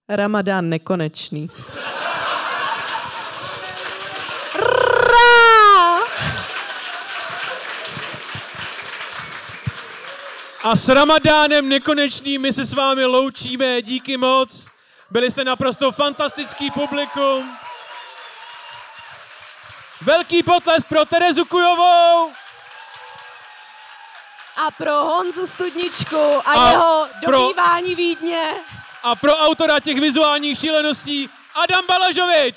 Ramadán nekonečný. A s Ramadánem nekonečným my se s vámi loučíme. Díky moc. Byli jste naprosto fantastický publikum. Velký potlesk pro Terezu Kujovou. A pro Honzu Studničku a, A jeho pro- dobývání Vídně. A pro autora těch vizuálních šíleností Adam Balažovič.